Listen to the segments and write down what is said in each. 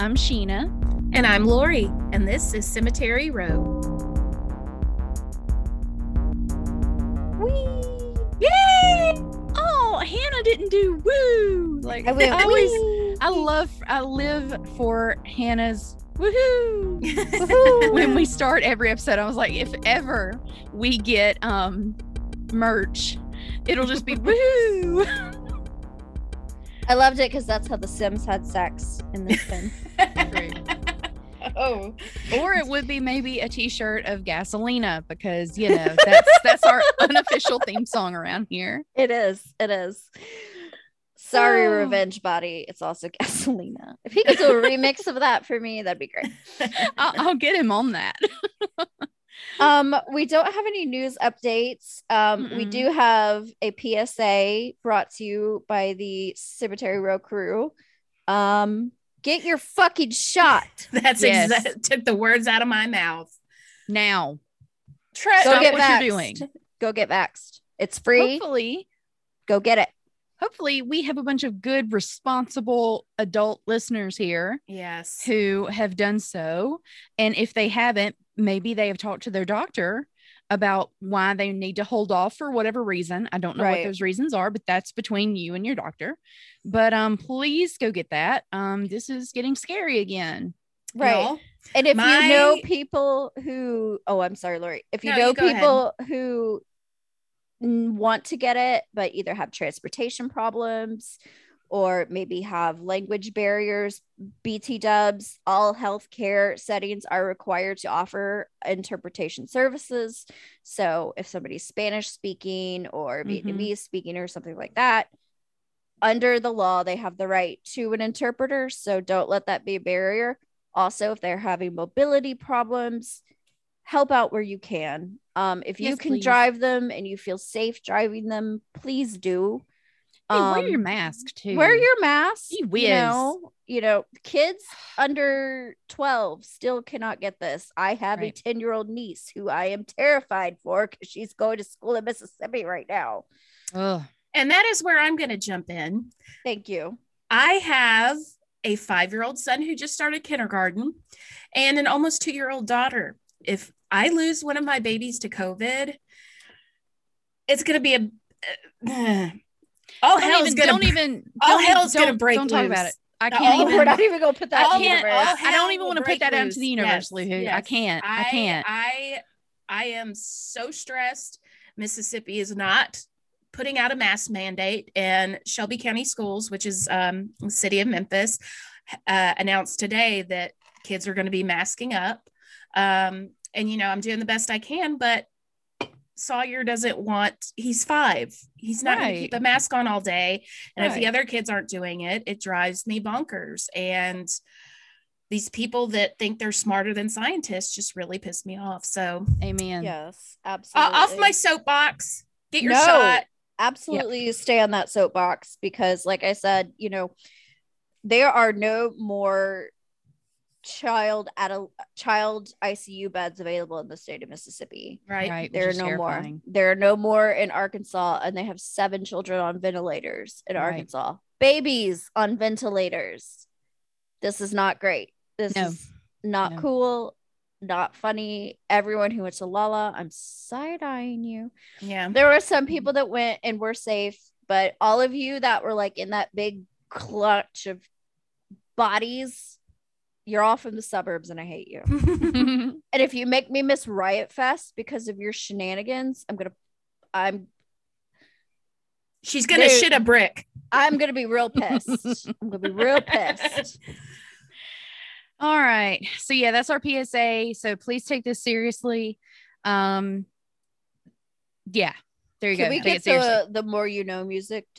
I'm Sheena. And I'm Lori, and this is Cemetery Row. Whee! Yay! Oh, Hannah didn't do woo. Like I went, I always "Whee!" I love I live for Hannah's woohoo. Woohoo. when we start every episode, I was like, if ever we get um merch, it'll just be woo. I loved it because that's how the Sims had sex in this film. oh, or it would be maybe a t-shirt of gasolina because you know that's that's our unofficial theme song around here. it is. It is. Sorry, Oh. Revenge Body. It's also Gasolina. If he could do a remix of that for me, that'd be great. I'll, I'll get him on that. Um, we don't have any news updates. Um, we do have a PSA brought to you by the Cemetery Row crew. Um, get your fucking shot. that's Yes. exact took the words out of my mouth. Now, Try Go Stop get what you're doing. Go get vaxxed. It's free. hopefully, Go get it. hopefully we have a bunch of good, responsible adult listeners here yes. who have done so. And if they haven't, maybe they have talked to their doctor about why they need to hold off for whatever reason. I don't know what those reasons are, but that's between you and your doctor. But um please go get that. Um this is getting scary again. Right. And if you know people who, oh, I'm sorry, Lori. If you No, know you go ahead. people who want to get it, but either have transportation problems or maybe have language barriers, BT dubs, all healthcare settings are required to offer interpretation services. So if somebody's Spanish speaking or Mhm. Vietnamese speaking or something like that, under the law, they have the right to an interpreter. So don't let that be a barrier. Also, if they're having mobility problems, help out where you can. Um, if you Yes, can please. drive them and you feel safe driving them, please do. Hey, wear your Um, mask too. Wear your mask. Gee You know, you know, kids under 12 still cannot get this. I have Right. a 10 year old niece who I am terrified for because she's going to school in Mississippi right now. Ugh. and that is where I'm going to jump in. Thank you. I have a five year old son who just started kindergarten and an almost two year old daughter. If I lose one of my babies to COVID, it's going to be a. all Don't hell's even, going don't to even all don't even- hell's gonna break Don't talk about it. I can't all- even We're not even to put that I can't- I don't even wanna put break that out into loose. the universe, Lou-Hoo. I can't. I can't. I I am so stressed. Mississippi is not putting out a mask mandate, and Shelby County Schools, which is um, the city of Memphis, uh, announced today that kids are going to be masking up. Um, and you know, I'm doing the best I can, but Sawyer doesn't want. He's five. He's not going to Right. keep a mask on all day. And if the other kids aren't doing it, it drives me bonkers. And these people that think they're smarter than scientists just really piss me off. So Amen. Yes, uh, absolutely. off my soapbox. Get your No. shot. absolutely stay on that soapbox because like i said you know there are no more child at a child icu beds available in the state of mississippi Right. Right. there are which is no more there are no more in arkansas and they have seven children on ventilators in Right. arkansas babies on ventilators this is not great this No. is not No. cool not funny everyone who went to Lolla i'm side-eyeing you Yeah. there were some people that went and were safe, but all of you that were like in that big clutch of bodies, you're all from the suburbs and I hate you. And if you make me miss Riot Fest because of your shenanigans, I'm gonna I'm She's going to Dude. shit a brick. I'm gonna be real pissed. I'm gonna be real pissed. All right. So yeah, that's our PSA. So please take this seriously. Um yeah. There you Can go. we Take get the the more you know music?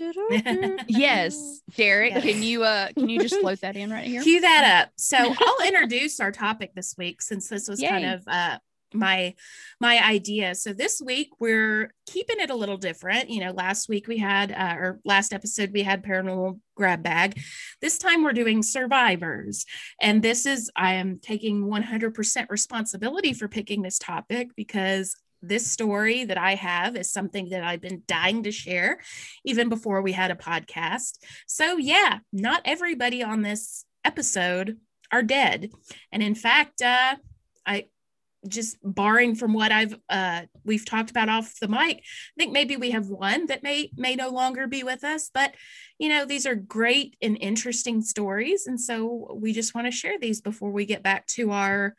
Yes, Derek, Yes. can you uh can you just float that in right here? Cue that up. So I'll introduce our topic this week since this was kind of uh, my my idea. So this week we're keeping it a little different. You know, last week we had uh, or last episode we had paranormal grab bag. This time we're doing survivors, and this is I am taking 100% responsibility for picking this topic because this story that I have is something that I've been dying to share even before we had a podcast. So, yeah, not everybody on this episode are dead. And in fact, uh, I just barring from what I've uh, we've talked about off the mic, I think maybe we have one that may may no longer be with us. But you know, these are great and interesting stories, and so we just want to share these before we get back to our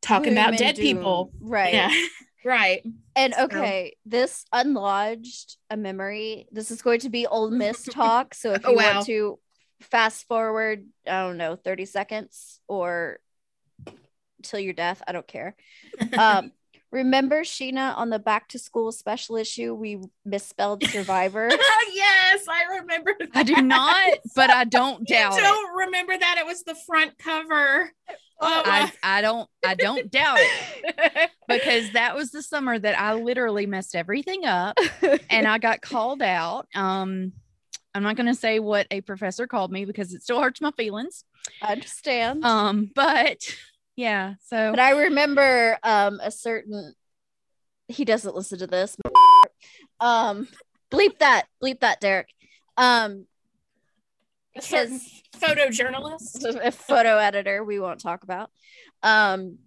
talking about dead doom. people. Right. Yeah. right. And okay, so. this unlodged a memory. This is going to be Ole Miss talk. So if oh, you oh, wow. want to fast forward, I don't know, 30 seconds or till your death, I don't care. Um, remember Sheena on the back to school special issue? We misspelled survivor. yes, I remember. That. I do not, but I don't doubt. I don't it. remember that it was the front cover. Oh, I, I don't I don't doubt it because that was the summer that I literally messed everything up and I got called out. Um, I'm not going to say what a professor called me because it still hurts my feelings. I understand. Um, but yeah, so but I remember um a certain he doesn't listen to this. Um, bleep that, bleep that, Derek. Um, because photojournalist, a photo editor, we won't talk about. Um,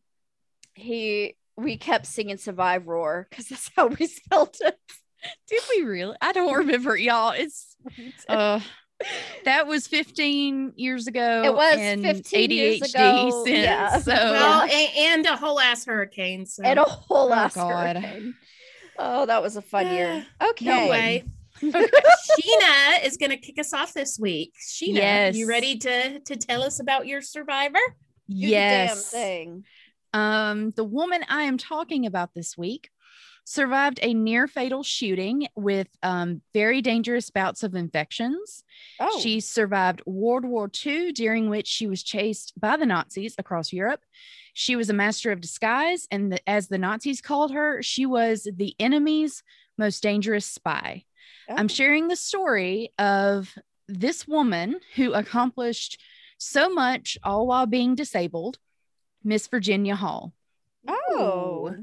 he we kept singing "Survive Roar" because that's how we spelled it. Did we really? I don't remember, y'all. It's uh that was 15 years ago. It was and 15 ADHD years ago. Since, yeah. So well, yeah. And, a whole ass hurricane. So. And a whole oh, ass God. hurricane. Oh, that was a fun year. Okay. No way. Sheena is going to kick us off this week. Sheena, yes. you ready to to tell us about your survivor? yes. thing. Um, the woman I am talking about this week survived a near fatal shooting with um, very dangerous bouts of infections. Oh. She survived World War II, during which she was chased by the Nazis across Europe. She was a master of disguise, and the, as the Nazis called her, she was the enemy's most dangerous spy. Oh. I'm sharing the story of this woman who accomplished so much all while being disabled, Miss Virginia Hall. Oh.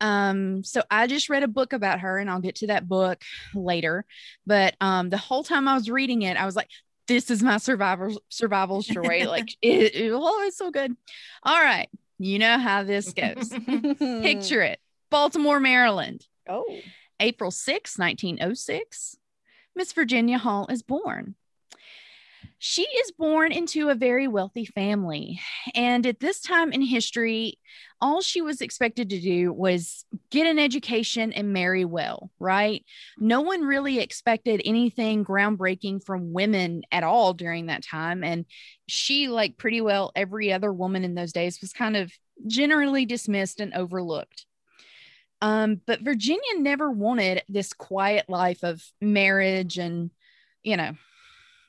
Um, so I just read a book about her, and I'll get to that book later. But um, the whole time I was reading it, I was like, "This is my survival survival story." like, it, it, oh, it's so good. All right, you know how this goes. Picture it: Baltimore, Maryland. Oh, April 6, 1906. Miss Virginia Hall is born. She is born into a very wealthy family. And at this time in history, all she was expected to do was get an education and marry well, right? No one really expected anything groundbreaking from women at all during that time. And she, like pretty well every other woman in those days, was kind of generally dismissed and overlooked. Um, but Virginia never wanted this quiet life of marriage and, you know,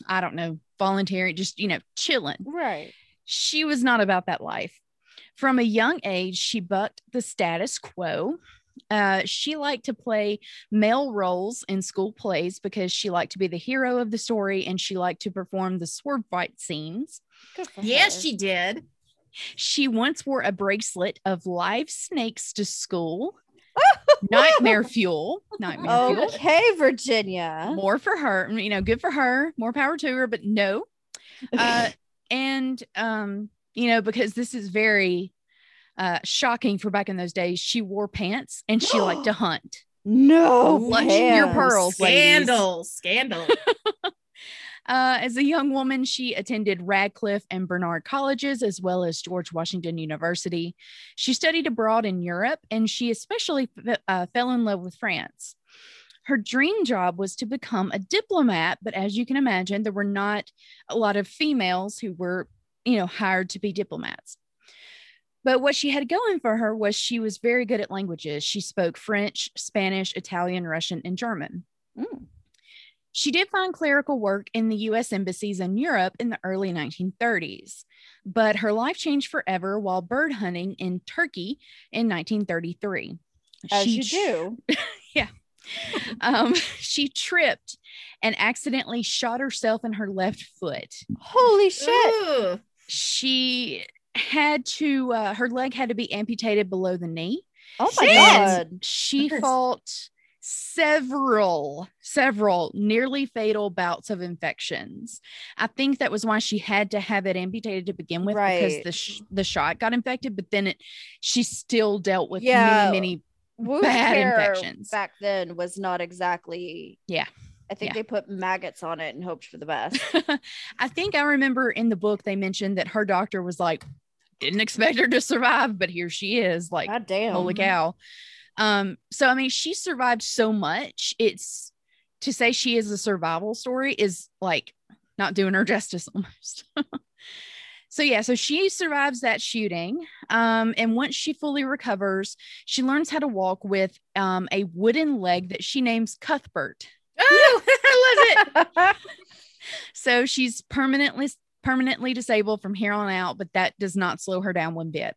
I don't know, volunteering, just, you know, chilling. Right. She was not about that life. From a young age, she bucked the status quo. Uh, she liked to play male roles in school plays because she liked to be the hero of the story and she liked to perform the sword fight scenes. Yes, she did. She once wore a bracelet of live snakes to school nightmare fuel. Nightmare okay, fuel. Okay, Virginia. More for her. You know, good for her. More power to her, but no. Uh, and um, you know, because this is very uh shocking for back in those days, she wore pants and she liked to hunt. No, Clutch your pearls, scandal, ladies. scandal. Uh, as a young woman, she attended Radcliffe and Barnard colleges, as well as George Washington University. She studied abroad in Europe, and she especially uh, fell in love with France. Her dream job was to become a diplomat, but as you can imagine, there were not a lot of females who were, you know, hired to be diplomats. But what she had going for her was she was very good at languages. She spoke French, Spanish, Italian, Russian, and German. Mm. She did find clerical work in the US embassies in Europe in the early 1930s, but her life changed forever while bird hunting in Turkey in 1933. As she, you do. yeah. um, she tripped and accidentally shot herself in her left foot. Holy shit. Ooh. She had to, uh, her leg had to be amputated below the knee. Oh my God. She fought several, several nearly fatal bouts of infections. I think that was why she had to have it amputated to begin with because the sh- the shot got infected, but then it she still dealt with Yeah. many, Wound Bad infections. back then was not exactly. Yeah. I think Yeah. they put maggots on it and hoped for the best. I think I remember in the book they mentioned that her doctor was like, didn't expect her to survive, but here she is. Like, God damn. holy cow um so i mean she survived so much. It's to say she is a survival story is like not doing her justice almost. So yeah so she survives that shooting. Um and once she fully recovers she learns how to walk with um a wooden leg that she names cuthbert. Oh, I love it. so she's permanently permanently disabled from here on out but that does not slow her down one bit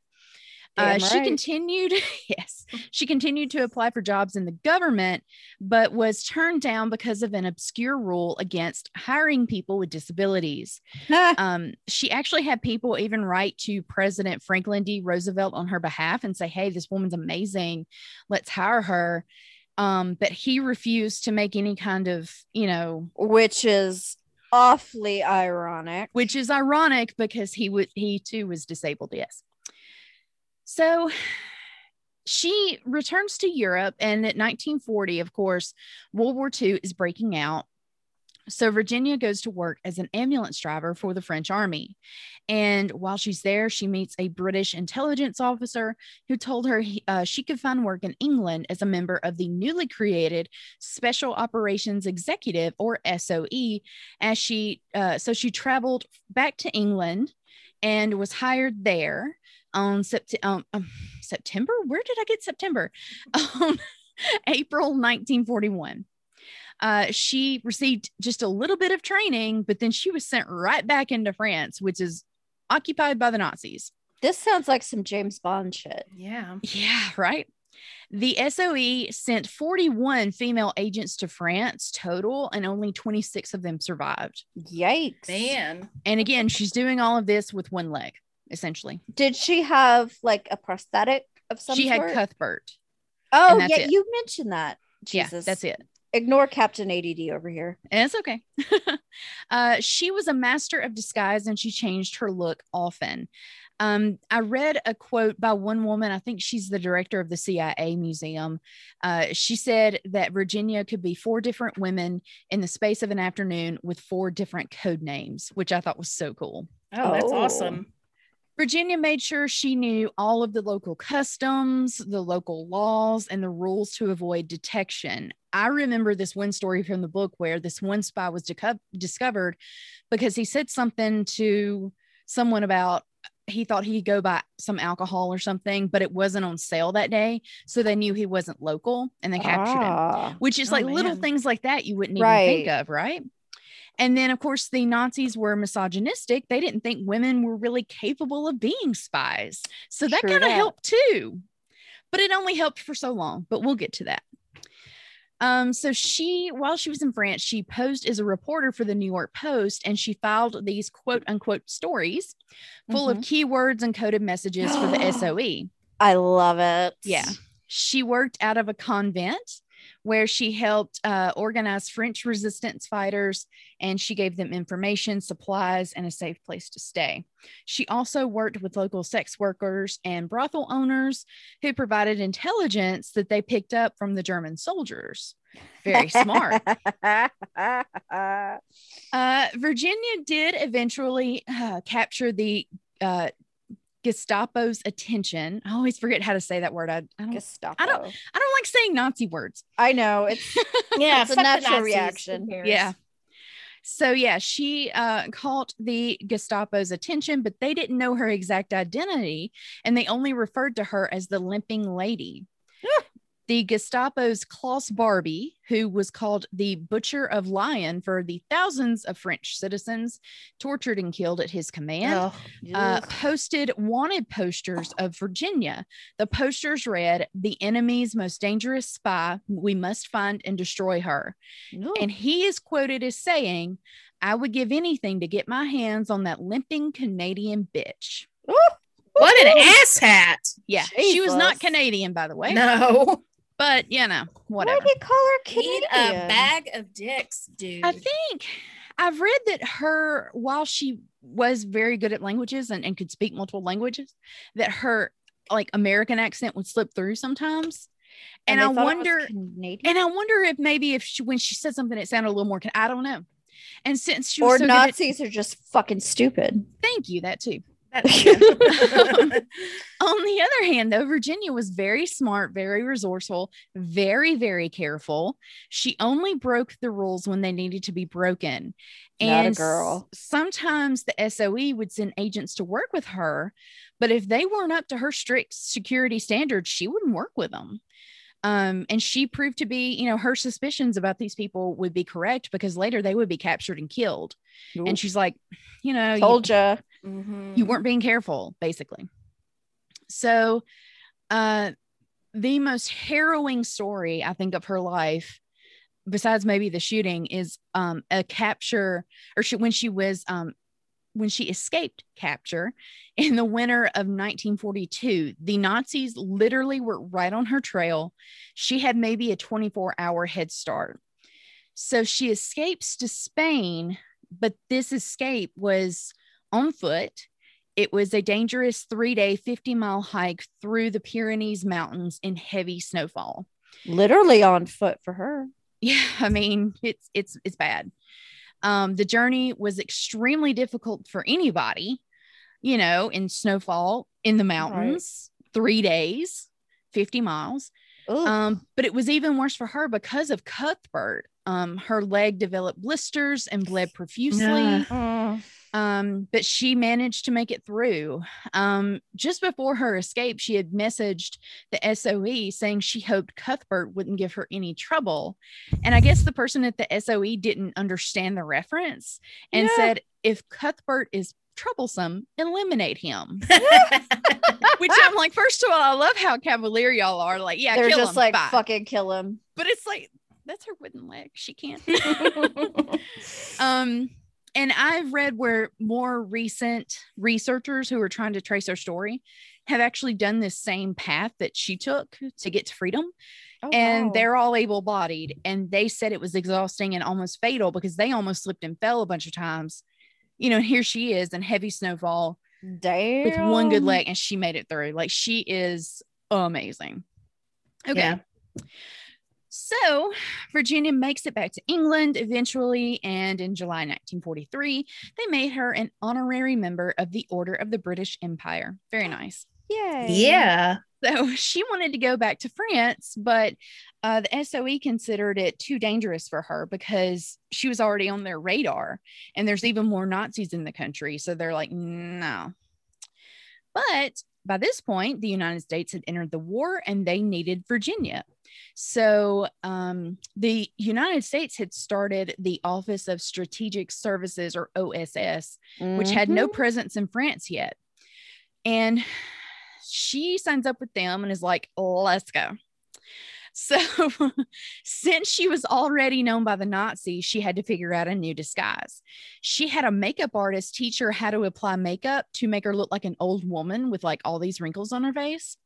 uh, she right. continued yes she continued to apply for jobs in the government but was turned down because of an obscure rule against hiring people with disabilities. Um, she actually had people even write to president franklin d. Roosevelt on her behalf and say hey this woman's amazing. Let's hire her. Um, but he refused to make any kind of you know Which is awfully ironic. which is ironic because he would he too was disabled yes so she returns to europe and at 1940 of course world war ii is breaking out. So virginia goes to work as an ambulance driver for the french army. And while she's there she meets a british intelligence officer who told her he- uh, she could find work in england as a member of the newly created special operations executive or soe as she uh, so she traveled back to england and was hired there on sept- um, um, september where did i get september on april 1941 uh, she received just a little bit of training but then she was sent right back into france which is occupied by the nazis This sounds like some James Bond shit. Yeah. yeah, right. The SOE sent 41 female agents to France total, and only 26 of them survived. Yikes. Man. And again, she's doing all of this with one leg, essentially. Did she have like a prosthetic of some she sort? had Cuthbert. Oh, yeah, it. you mentioned that. Jesus. Yeah, that's it. Ignore Captain ADD over here. And it's okay. uh, she was a master of disguise and she changed her look often. Um, I read a quote by one woman, I think she's the director of the CIA museum. Uh, she said that Virginia could be four different women in the space of an afternoon with four different code names, which I thought was so cool. Oh, that's Oh. awesome. Virginia made sure she knew all of the local customs, the local laws, and the rules to avoid detection. I remember this one story from the book where this one spy was dico- discovered because he said something to someone about he thought he'd go buy some alcohol or something, but it wasn't on sale that day. So they knew he wasn't local and they captured him Ah. which is Oh, like little things like that you wouldn't even think of, right? And then, of course, the Nazis were misogynistic. They didn't think women were really capable of being spies. So that kind of helped too. But it only helped for so long, but we'll get to that. Um, so she, while she was in France, she posed as a reporter for the New York Post and she filed these quote unquote stories full of keywords and coded messages for the SOE. I love it. Yeah. She worked out of a convent where she helped uh, organize French resistance fighters and she gave them information, supplies, and a safe place to stay. She also worked with local sex workers and brothel owners who provided intelligence that they picked up from the German soldiers. Very smart. Uh, Virginia did eventually uh, capture the uh, Gestapo's attention. I always forget how to say that word. I, I don't. Gestapo. I don't- I don't like saying Nazi words. I know it's Yeah. It's a natural Nazis. reaction. Who? Yeah. So yeah, she uh, caught the Gestapo's attention, but they didn't know her exact identity, and they only referred to her as the limping lady. The Gestapo's Klaus Barbie, who was called the Butcher of Lyon for the thousands of French citizens tortured and killed at his command, Oh, uh, posted wanted posters of Virginia. The posters read, The enemy's most dangerous spy. We must find and destroy her. Ugh. And he is quoted as saying, I would give anything to get my hands on that limping Canadian bitch. what an asshat. Yeah, she was not Canadian, by the way, No. But you know, whatever. Why do you call her Eat Canadian? a bag of dicks, dude. I think I've read that her, while she was very good at languages and, and could speak multiple languages, that her like American accent would slip through sometimes. And, they I thought it was wonder, and I wonder if maybe if she, when she said something, it sounded a little more, Can- I don't know. And since she was or so good at- Nazis are just fucking stupid. thank you, that too. On the other hand, though, Virginia was very smart, very resourceful, very, very careful. She only broke the rules when they needed to be broken. Not a And girl. sometimes the SOE would send agents to work with her, but if they weren't up to her strict security standards, she wouldn't work with them. Um, and she proved to be, you know, her suspicions about these people would be correct because later they would be captured and killed. And she's like, you know, you- told ya. Mhm. you weren't being careful basically. So uh the most harrowing story i think of her life besides maybe the shooting is um a capture or she, when she was um when she escaped capture in the winter of 1942 the nazis literally were right on her trail. She had maybe a 24 hour head start. So she escapes to spain but this escape was on foot. It was a dangerous three day, 50 mile hike through the Pyrenees Mountains in heavy snowfall. Literally on foot for her. Yeah, I mean, it's it's it's bad. Um, the journey was extremely difficult for anybody, you know, in snowfall in the mountains, three days, 50 miles. Ugh. Um, but it was even worse for her because of Cuthbert. Um, her leg developed blisters and bled profusely. Yeah. Um, but she managed to make it through. Um, just before her escape, she had messaged the SOE saying she hoped Cuthbert wouldn't give her any trouble. And I guess the person at the SOE didn't understand the reference and Yeah. said, if Cuthbert is troublesome, eliminate him. Which I'm like, first of all, I love how cavalier y'all are. Like, yeah, They're just him, like fine. fucking kill him. But it's like, that's her wooden leg. She can't. Um, and I've read where more recent researchers who are trying to trace her story have actually done this same path that she took to get to freedom. Oh, and wow. they're all able bodied. And they said it was exhausting and almost fatal because they almost slipped and fell a bunch of times. You know, and here she is in heavy snowfall Damn. with one good leg and she made it through. Like she is amazing. Okay. Yeah. So Virginia makes it back to England eventually, and in July 1943, they made her an honorary member of the Order of the British Empire. Very nice. Yay. yeah. So she wanted to go back to France, but uh, the SOE considered it too dangerous for her because she was already on their radar, and there's even more Nazis in the country. So they're like, no. But by this point, the United States had entered the war and they needed Virginia. So um, the United States had started the Office of Strategic Services, or OSS, which had no Mhm. presence in France yet. And she signs up with them and is like, let's go. So, since she was already known by the Nazis, she had to figure out a new disguise. She had a makeup artist teach her how to apply makeup to make her look like an old woman with like all these wrinkles on her face.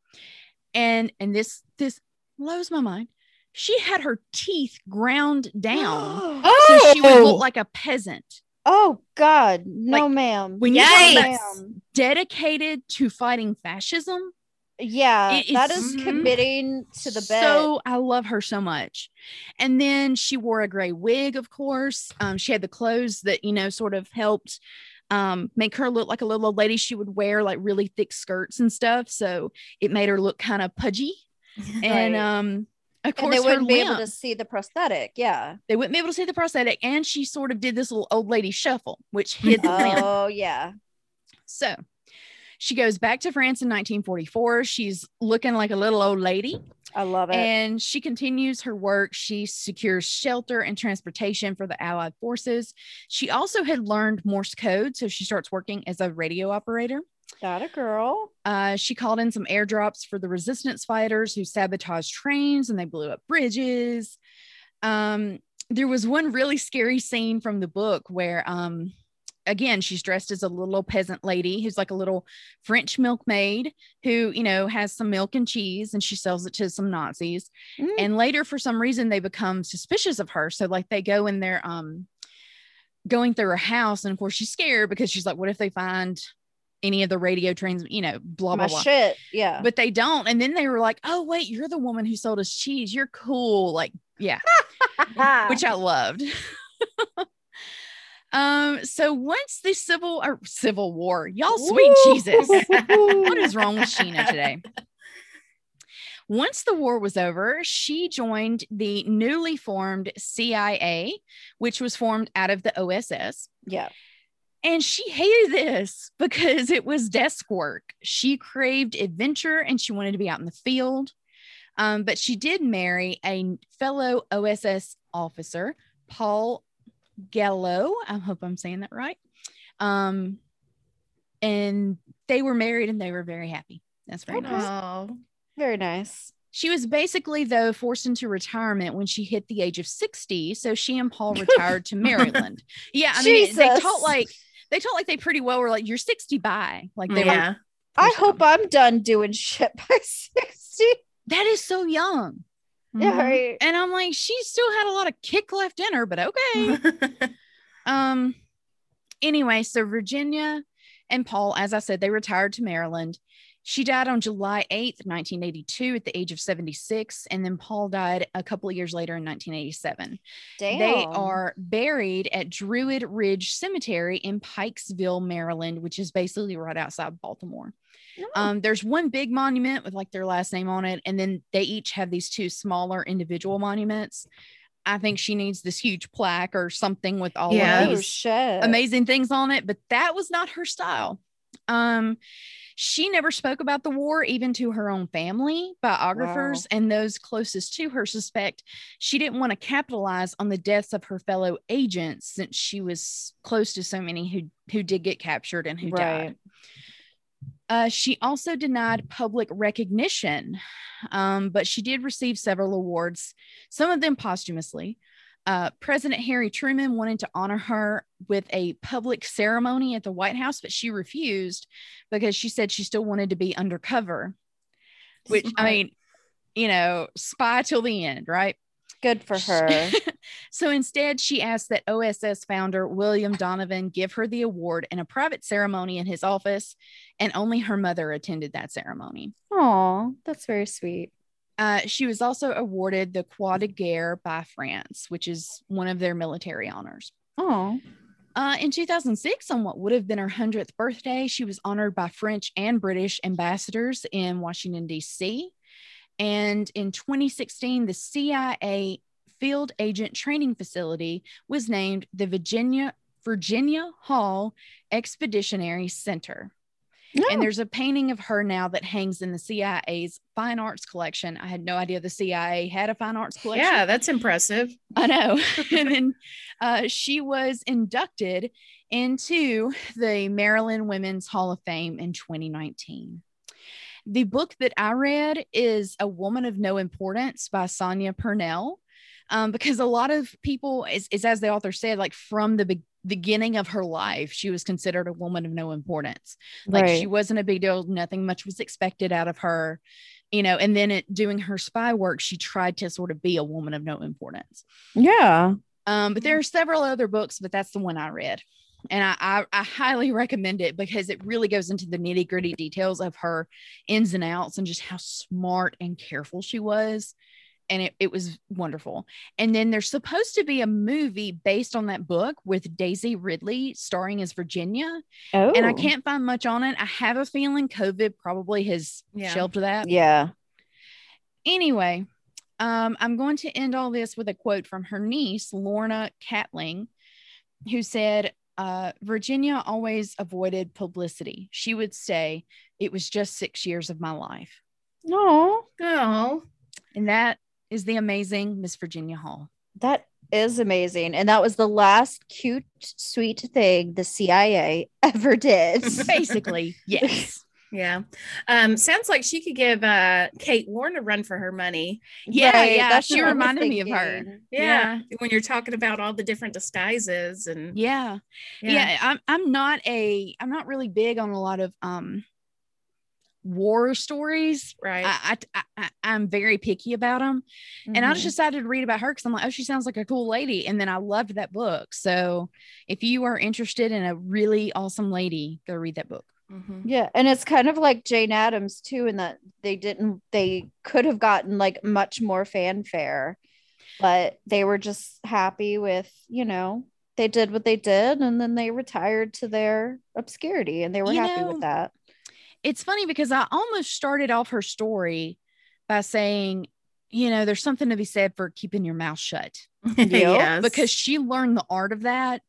And and this this blows my mind. She had her teeth ground down so she would look like a peasant. Oh God, no, Like, ma'am. when you No, ma'am. dedicated to fighting fascism, yeah, it that is- is Mhm. committing to the bed. So I love her so much. And then she wore a gray wig, of course. Um, she had the clothes that, you know, sort of helped um, make her look like a little old lady. She would wear like really thick skirts and stuff. So it made her look kind of pudgy. And Right. um, of and course, they wouldn't be able to see the prosthetic. Yeah. they wouldn't be able to see the prosthetic. And she sort of did this little old lady shuffle, which hid the limp. Oh yeah. So she goes back to France in 1944. She's looking like a little old lady. I love it. And she continues her work. She secures shelter and transportation for the Allied forces. She also had learned Morse code, so she starts working as a radio operator. Got a girl. Uh, she called in some airdrops for the resistance fighters who sabotaged trains and they blew up bridges. Um, there was one really scary scene from the book where um, again, she's dressed as a little peasant lady who's like a little French milkmaid who, you know, has some milk and cheese and she sells it to some Nazis. Mm. And later, for some reason, they become suspicious of her. So, like, they go in there, um, going through her house. And of course, she's scared because she's like, what if they find any of the radio trains, you know, blah, blah, My blah. shit. Yeah. But they don't. And then they were like, oh, wait, you're the woman who sold us cheese. You're cool. Like, yeah which I loved. um, so once the civil or civil war, y'all sweet Jesus. what is wrong with Sheena today? Once the war was over, she joined the newly formed CIA, which was formed out of the OSS. Yeah. And she hated this because it was desk work. She craved adventure and she wanted to be out in the field. Um, but she did marry a fellow OSS officer, Paul Gallo. I hope I'm saying that right. Um, and they were married and they were very happy. That's very Okay. nice. Oh, Very nice. She was basically, though, forced into retirement when she hit the age of 60. So she and Paul retired to Maryland. Yeah, I mean, they Jesus. taught like they taught like they pretty well were like, you're 60 by. Like they were yeah. I hope them. I'm done doing shit by 60. that is so young. Yeah, Mhm. right. And I'm like, she still had a lot of kick left in her, but okay. Um. Anyway, so Virginia and Paul, as I said, they retired to Maryland. She died on July 8th, 1982, at the age of 76. And then Paul died a couple of years later in 1987. Damn. They are buried at Druid Ridge Cemetery in Pikesville, Maryland, which is basically right outside Baltimore. Oh, Um, there's one big monument with like their last name on it, and then they each have these two smaller individual monuments. I think she needs this huge plaque or something with all Yeah. of oh, these shit. amazing things on it, but that was not her style. Um, she never spoke about the war, even to her own family. Biographers and those closest to her suspect she didn't want to capitalize on the deaths of her fellow agents since she was close to so many who who did get captured and who died. Uh, she also denied public recognition, um, but she did receive several awards, some of them posthumously. Uh, President Harry Truman wanted to honor her with a public ceremony at the White House, but she refused because she said she still wanted to be undercover, which I mean, you know, spy till the end, right? Good for her. so instead, she asked that OSS founder William Donovan give her the award in a private ceremony in his office, and only her mother attended that ceremony. Aw, that's very sweet. Uh, she was also awarded the Croix de Guerre by France, which is one of their military honors. Oh, Uh, in 2006, on what would have been her 100th birthday, she was honored by French and British ambassadors in Washington, D.C. And in 2016, the CIA Field Agent Training Facility was named the Virginia, Virginia Hall Expeditionary Center. And there's a painting of her now that hangs in the CIA's fine arts collection. I had no idea the CIA had a fine arts collection. yeah, that's impressive. I know. and then uh, she was inducted into the Maryland Women's Hall of Fame in 2019. The book that I read is A Woman of No Importance by Sonia Purnell. Um, because a lot of people, is, is as the author said, like from the be- beginning of her life, she was considered a woman of no importance. Like right. she wasn't a big deal, nothing much was expected out of her, you know. And then it, doing her spy work, she tried to sort of be a woman of no importance. yeah. Um, but there are several other books, but that's the one I read. And I, I, I highly recommend it because it really goes into the nitty gritty details of her ins and outs and just how smart and careful she was. And it, it was wonderful. And then there's supposed to be a movie based on that book with Daisy Ridley starring as Virginia. Oh, And I can't find much on it. I have a feeling COVID probably has Yeah. shelved that. Yeah. Anyway, um, I'm going to end all this with a quote from her niece, Lorna Catling, who said, uh, Virginia always avoided publicity. She would say, It was just six years of my life. No, Oh, And that is the amazing Miss Virginia Hall. that is amazing. And that was the last cute, sweet thing the CIA ever did. Basically, yes. Yeah. Um, sounds like she could give uh Kate Warren a run for her money. Yeah, Right, yeah. that's She what I was reminded me of her. thinking. Yeah. When you're talking about all the different disguises and Yeah. yeah i'm i'm not a i'm not really big on a lot of um war stories Right. I, I, I i'm very picky about them and i just decided to read about her because i'm like oh she sounds like a cool lady and then i loved that book so if you are interested in a really awesome lady go read that book Mhm. Yeah, and it's kind of like Jane Addams too, in that they didn't, they could have gotten like much more fanfare, but they were just happy with, you know, they did what they did, and then they retired to their obscurity, and they were You happy know, with that. It's funny because i almost started off her story by saying you know there's something to be said for keeping your mouth shut yes. because she learned the art of that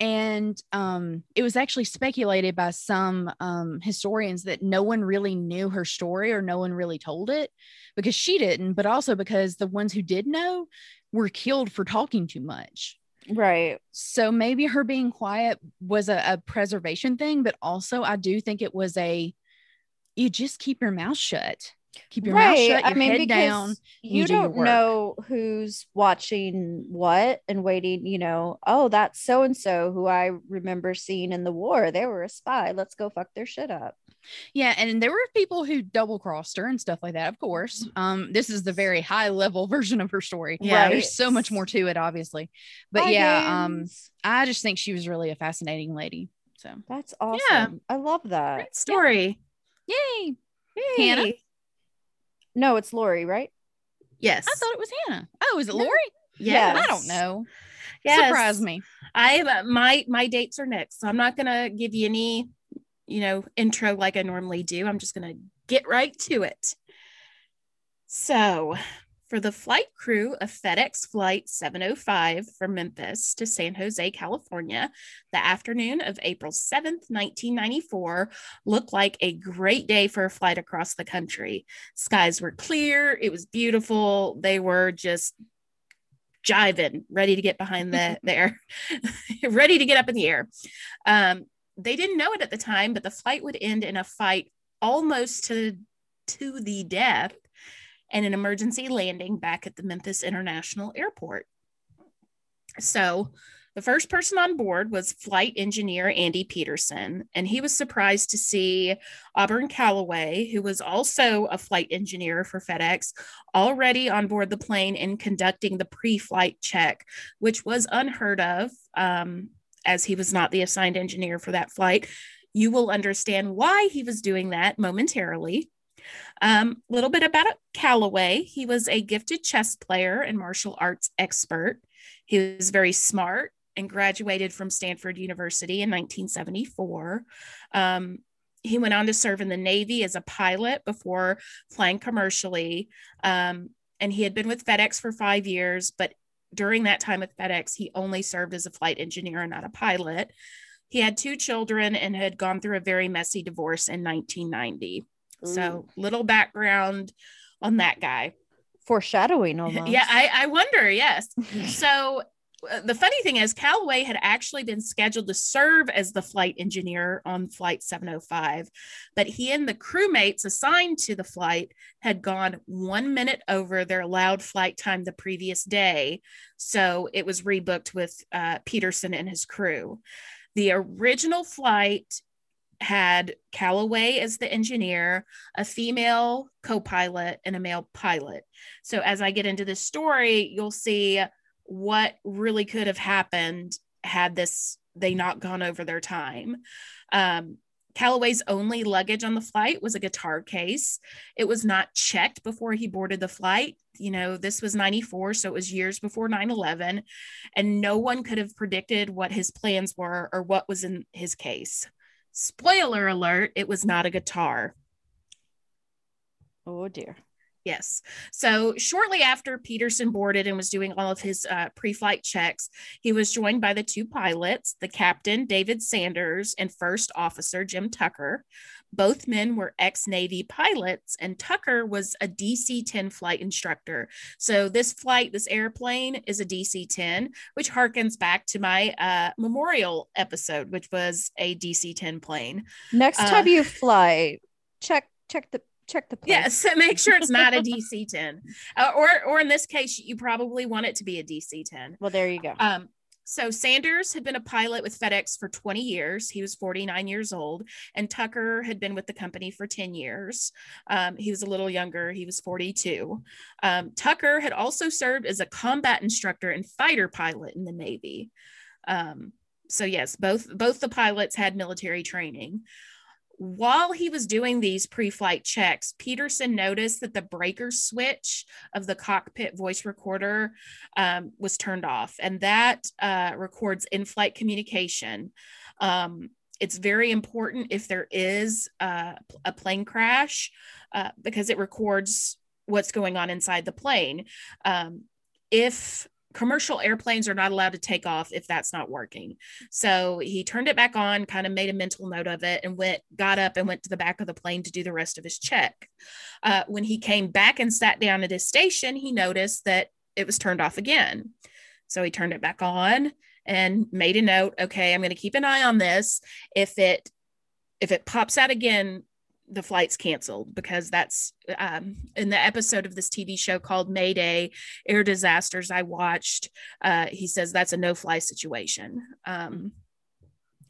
and um, it was actually speculated by some um, historians that no one really knew her story or no one really told it because she didn't but also because the ones who did know were killed for talking too much Right. so maybe her being quiet was a, a preservation thing but also i do think it was a you just keep your mouth shut keep your mouth shut your head down you do don't know who's watching what and waiting, you know, oh, that's so and so who I remember seeing in the war. They were a spy. Let's go fuck their shit up. Yeah, and there were people who double crossed her and stuff like that. Of course, um, this is the very high level version of her story. Yeah. there's so much more to it, obviously. But Bye, yeah, um. I just think she was really a fascinating lady. So, that's awesome. Yeah. I love that. Great story. Yay! Yay. Hannah? No, it's Lori, right? Yes. I thought it was Hannah. Oh, is it No. Lori? yes. I don't know. Yes. Surprise me. I have my my dates are next, so I'm not gonna give you any, you know, intro like I normally do. I'm just gonna get right to it. So, for the flight crew of FedEx Flight 705 from Memphis to San Jose, California, the afternoon of April 7th, 1994, looked like a great day for a flight across the country. Skies were clear, it was beautiful. They were just jiving, ready to get behind the, the air, ready to get up in the air. Um, they didn't know it at the time, but the flight would end in a fight almost to to the death and an emergency landing back at the Memphis International Airport. So, the first person on board was flight engineer Andy Peterson, and he was surprised to see Auburn Calloway, who was also a flight engineer for FedEx, already on board the plane and conducting the pre flight check, which was unheard of um, as he was not the assigned engineer for that flight. You will understand why he was doing that momentarily. A um, little bit about Calloway. He was a gifted chess player and martial arts expert. He was very smart and graduated from Stanford University in 1974. Um, he went on to serve in the Navy as a pilot before flying commercially. Um, and he had been with FedEx for five years, but during that time with FedEx, he only served as a flight engineer and not a pilot. He had two children and had gone through a very messy divorce in 1990. So, little background on that guy. Foreshadowing almost. Yeah, I, I wonder. Yes. so, uh, the funny thing is, Calloway had actually been scheduled to serve as the flight engineer on Flight 705, but he and the crewmates assigned to the flight had gone one minute over their allowed flight time the previous day. So, it was rebooked with uh, Peterson and his crew. The original flight had Calloway as the engineer, a female co pilot, and a male pilot. So, as I get into this story, you'll see what really could have happened had this they not gone over their time. Um, Calloway's only luggage on the flight was a guitar case. It was not checked before he boarded the flight. You know, this was 94, so it was years before 9 11, and no one could have predicted what his plans were or what was in his case. Spoiler alert, it was not a guitar. Oh dear. Yes. So shortly after Peterson boarded and was doing all of his uh, pre flight checks, he was joined by the two pilots, the captain, David Sanders, and first officer, Jim Tucker. Both men were ex Navy pilots, and Tucker was a DC 10 flight instructor. So, this flight, this airplane is a DC 10, which harkens back to my uh, memorial episode, which was a DC 10 plane. Next Uh, time you fly, check check the check the place. Yes, make sure it's not a DC 10. Uh, or or in this case, you probably want it to be a DC 10. Well, there you go. Um, so Sanders had been a pilot with FedEx for 20 years. He was 49 years old, and Tucker had been with the company for 10 years. Um, he was a little younger. He was 42. Um, Tucker had also served as a combat instructor and fighter pilot in the Navy. Um, so yes, both both the pilots had military training. While he was doing these pre flight checks, Peterson noticed that the breaker switch of the cockpit voice recorder um, was turned off, and that uh, records in flight communication. Um, it's very important if there is uh, a plane crash uh, because it records what's going on inside the plane. Um, if commercial airplanes are not allowed to take off if that's not working. So he turned it back on, kind of made a mental note of it, and went, got up and went to the back of the plane to do the rest of his check. Uh, when he came back and sat down at his station, he noticed that it was turned off again. So he turned it back on and made a note. Okay, I'm going to keep an eye on this. If it if it pops out again, the flight's canceled because that's um, in the episode of this TV show called Mayday Air Disasters I watched. Uh, he says that's a no fly situation. Um,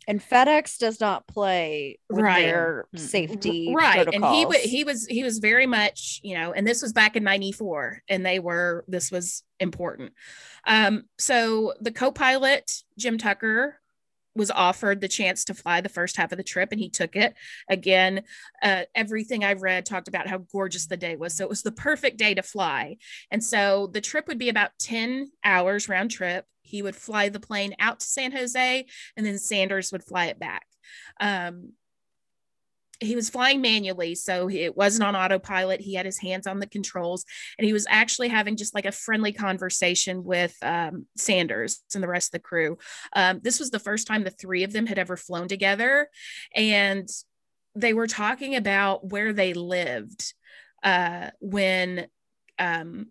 and FedEx does not play with Right. their safety right, and he protocols. wa he was he was very much you know, and this was back in '94, and they were this was important. Um, so the co-pilot Jim Tucker was offered the chance to fly the first half of the trip and he took it. Again uh, everything i've read talked about how gorgeous the day was so it was the perfect day to fly. And so the trip would be about 10 hours round trip. He would fly the plane out to san jose and then sanders would fly it back. Um, he was flying manually so it wasn't on autopilot. He had his hands on the controls and he was actually having just like a friendly conversation with um, sanders and the rest of the crew. Um, this was the first time the three of them had ever flown together and they were talking about where they lived uh, when um,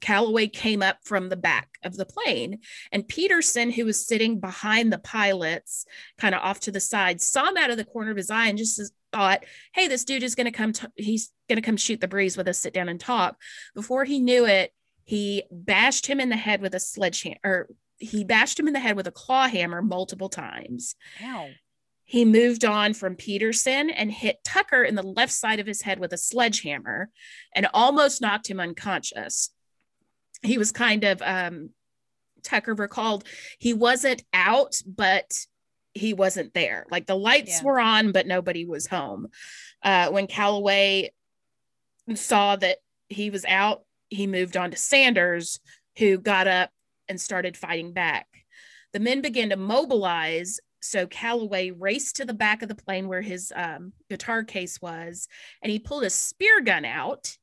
Calloway came up from the back of the plane. And Peterson, who was sitting behind the pilots, kind of off to the side, saw him out of the corner of his eye and just thought, hey, this dude is going to come, t- he's going to come shoot the breeze with us, sit down and talk. Before he knew it, he bashed him in the head with a sledgehammer, or he bashed him in the head with a claw hammer multiple times. Ow. He moved on from Peterson and hit Tucker in the left side of his head with a sledgehammer and almost knocked him unconscious. He was kind of, um, Tucker recalled he wasn't out, but he wasn't there. Like the lights Yeah. were on, but nobody was home. Uh, when Calloway saw that he was out, he moved on to Sanders, who got up and started fighting back. The men began to mobilize. So Calloway raced to the back of the plane where his um, guitar case was, and he pulled a spear gun out.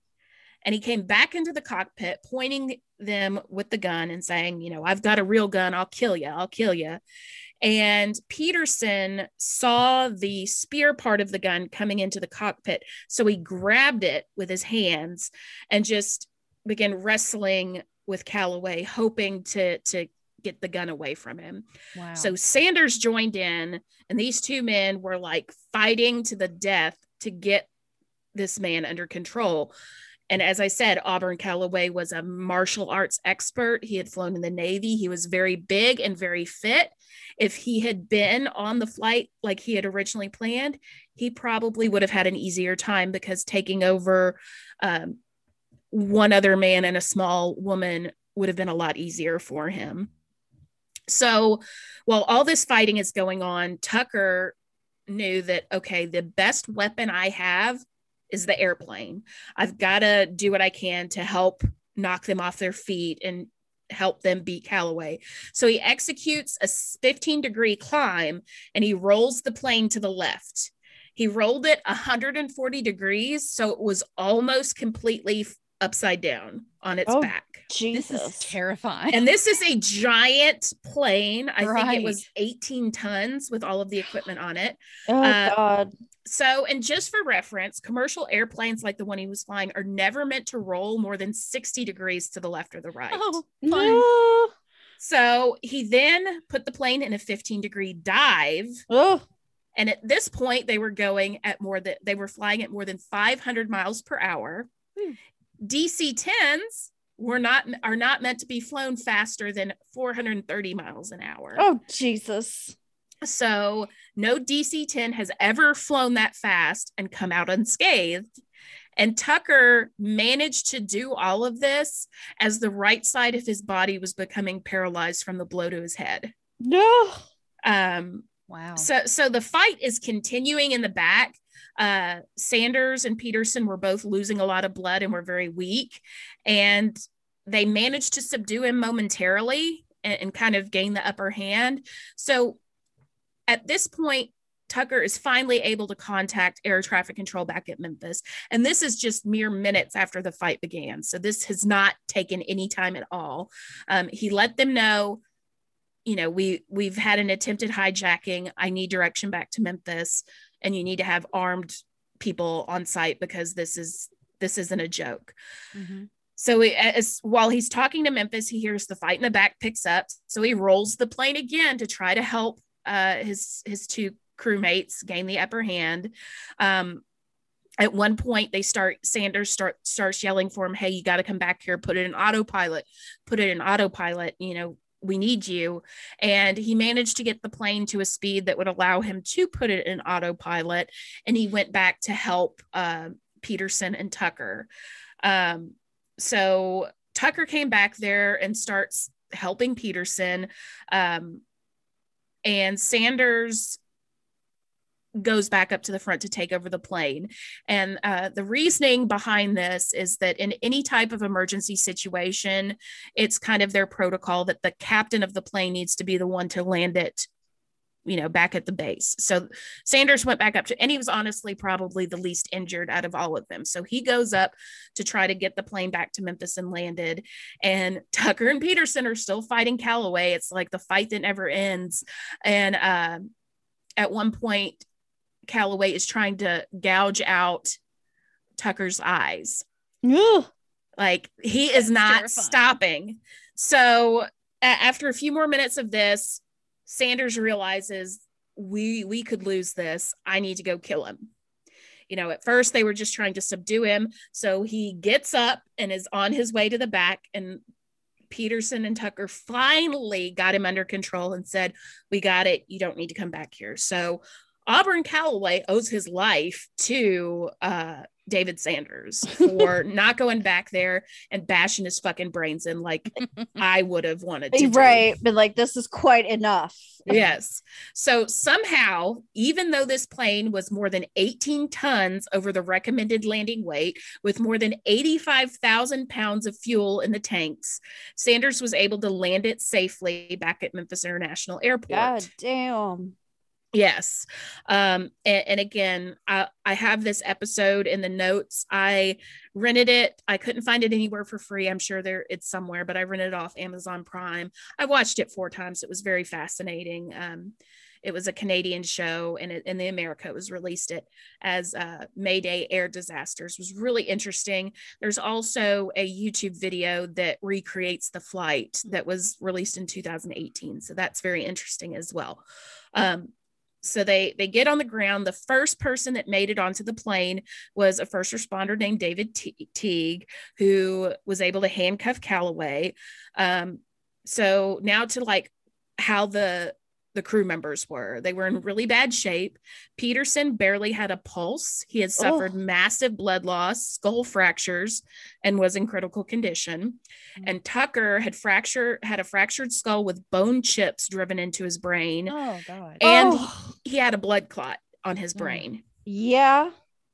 And he came back into the cockpit, pointing them with the gun and saying, You know, I've got a real gun. I'll kill you. I'll kill you. And Peterson saw the spear part of the gun coming into the cockpit. So he grabbed it with his hands and just began wrestling with Calloway, hoping to, to get the gun away from him. Wow. So Sanders joined in, and these two men were like fighting to the death to get this man under control. And as I said, Auburn Calloway was a martial arts expert. He had flown in the Navy. He was very big and very fit. If he had been on the flight like he had originally planned, he probably would have had an easier time because taking over um, one other man and a small woman would have been a lot easier for him. So while all this fighting is going on, Tucker knew that, okay, the best weapon I have is the airplane. I've got to do what I can to help knock them off their feet and help them beat Calloway. So he executes a 15 degree climb and he rolls the plane to the left. He rolled it 140 degrees, so it was almost completely upside down on its Oh, back. This is Jesus. terrifying. And this is a giant plane. I think it was 18 tons with all of the equipment on it. oh uh, God. So, and just for reference, commercial airplanes like the one he was flying are never meant to roll more than 60 degrees to the left or the right. oh, fun. No. So he then put the plane in a 15 degree dive Oh, And at this point, they were going at more than they were flying at more than 500 miles per hour. Hmm. DC 10s were not are not meant to be flown faster than 430 miles an hour. Oh Jesus. So no DC 10 has ever flown that fast and come out unscathed. And Tucker managed to do all of this as the right side of his body was becoming paralyzed from the blow to his head. No. Um, Wow. so so the fight is continuing in the back. Uh, Sanders and Peterson were both losing a lot of blood and were very weak, and they managed to subdue him momentarily and, and kind of gain the upper hand. So at this point, Tucker is finally able to contact air traffic control back at Memphis. And this is just mere minutes after the fight began. So this has not taken any time at all. Um, he let them know you know we we've had an attempted hijacking i need direction back to memphis and you need to have armed people on site because this is this isn't a joke Mhm. So as while he's talking to memphis he hears the fight in the back picks up so he rolls the plane again to try to help uh, his his two crewmates gain the upper hand um, at one point they start sanders start starts yelling for him hey you got to come back here put it in autopilot put it in autopilot you know we need you. And he managed to get the plane to a speed that would allow him to put it in autopilot. And he went back to help uh, Peterson and Tucker. Um, so Tucker came back there and starts helping Peterson. Um, and Sanders goes back up to the front to take over the plane. And uh, the reasoning behind this is that in any type of emergency situation, it's kind of their protocol that the captain of the plane needs to be the one to land it you know back at the base so sanders went back up to and he was honestly probably the least injured out of all of them so he goes up to try to get the plane back to memphis and landed and tucker and peterson are still fighting calloway it's like the fight that never ends and uh, at one point calloway is trying to gouge out tucker's eyes Ugh. like he is That's not terrifying. stopping. So after a few more minutes of this, Sanders realizes we we could lose this. I need to go kill him. You know, at first they were just trying to subdue him, so he gets up and is on his way to the back and Peterson and Tucker finally got him under control and said, "We got it. You don't need to come back here." So Auburn Calloway owes his life to uh, David Sanders for not going back there and bashing his fucking brains in like I would have wanted to. do. Right. But like this is quite enough. Yes. So somehow, even though this plane was more than 18 tons over the recommended landing weight, with more than 85,000 pounds of fuel in the tanks, Sanders was able to land it safely back at Memphis International Airport. God damn. Yes. Um, and, and again, I, I have this episode in the notes. I rented it. I couldn't find it anywhere for free. I'm sure there it's somewhere, but I rented it off Amazon Prime. I watched it four times. It was very fascinating. Um, it was a Canadian show, and it, in the America it was released it as uh, Mayday Air Disasters. It was really interesting. There's also a YouTube video that recreates the flight that was released in 2018, so that's very interesting as well. Um, so they they get on the ground. The first person that made it onto the plane was a first responder named david Te- teague who was able to handcuff calloway um, so now to like how the the crew members were they were in really bad shape peterson barely had a pulse he had suffered Oh. massive blood loss skull fractures and was in critical condition and tucker had fracture had a fractured skull with bone chips driven into his brain Oh God. and Oh, he had a blood clot on his Mm. brain. yeah.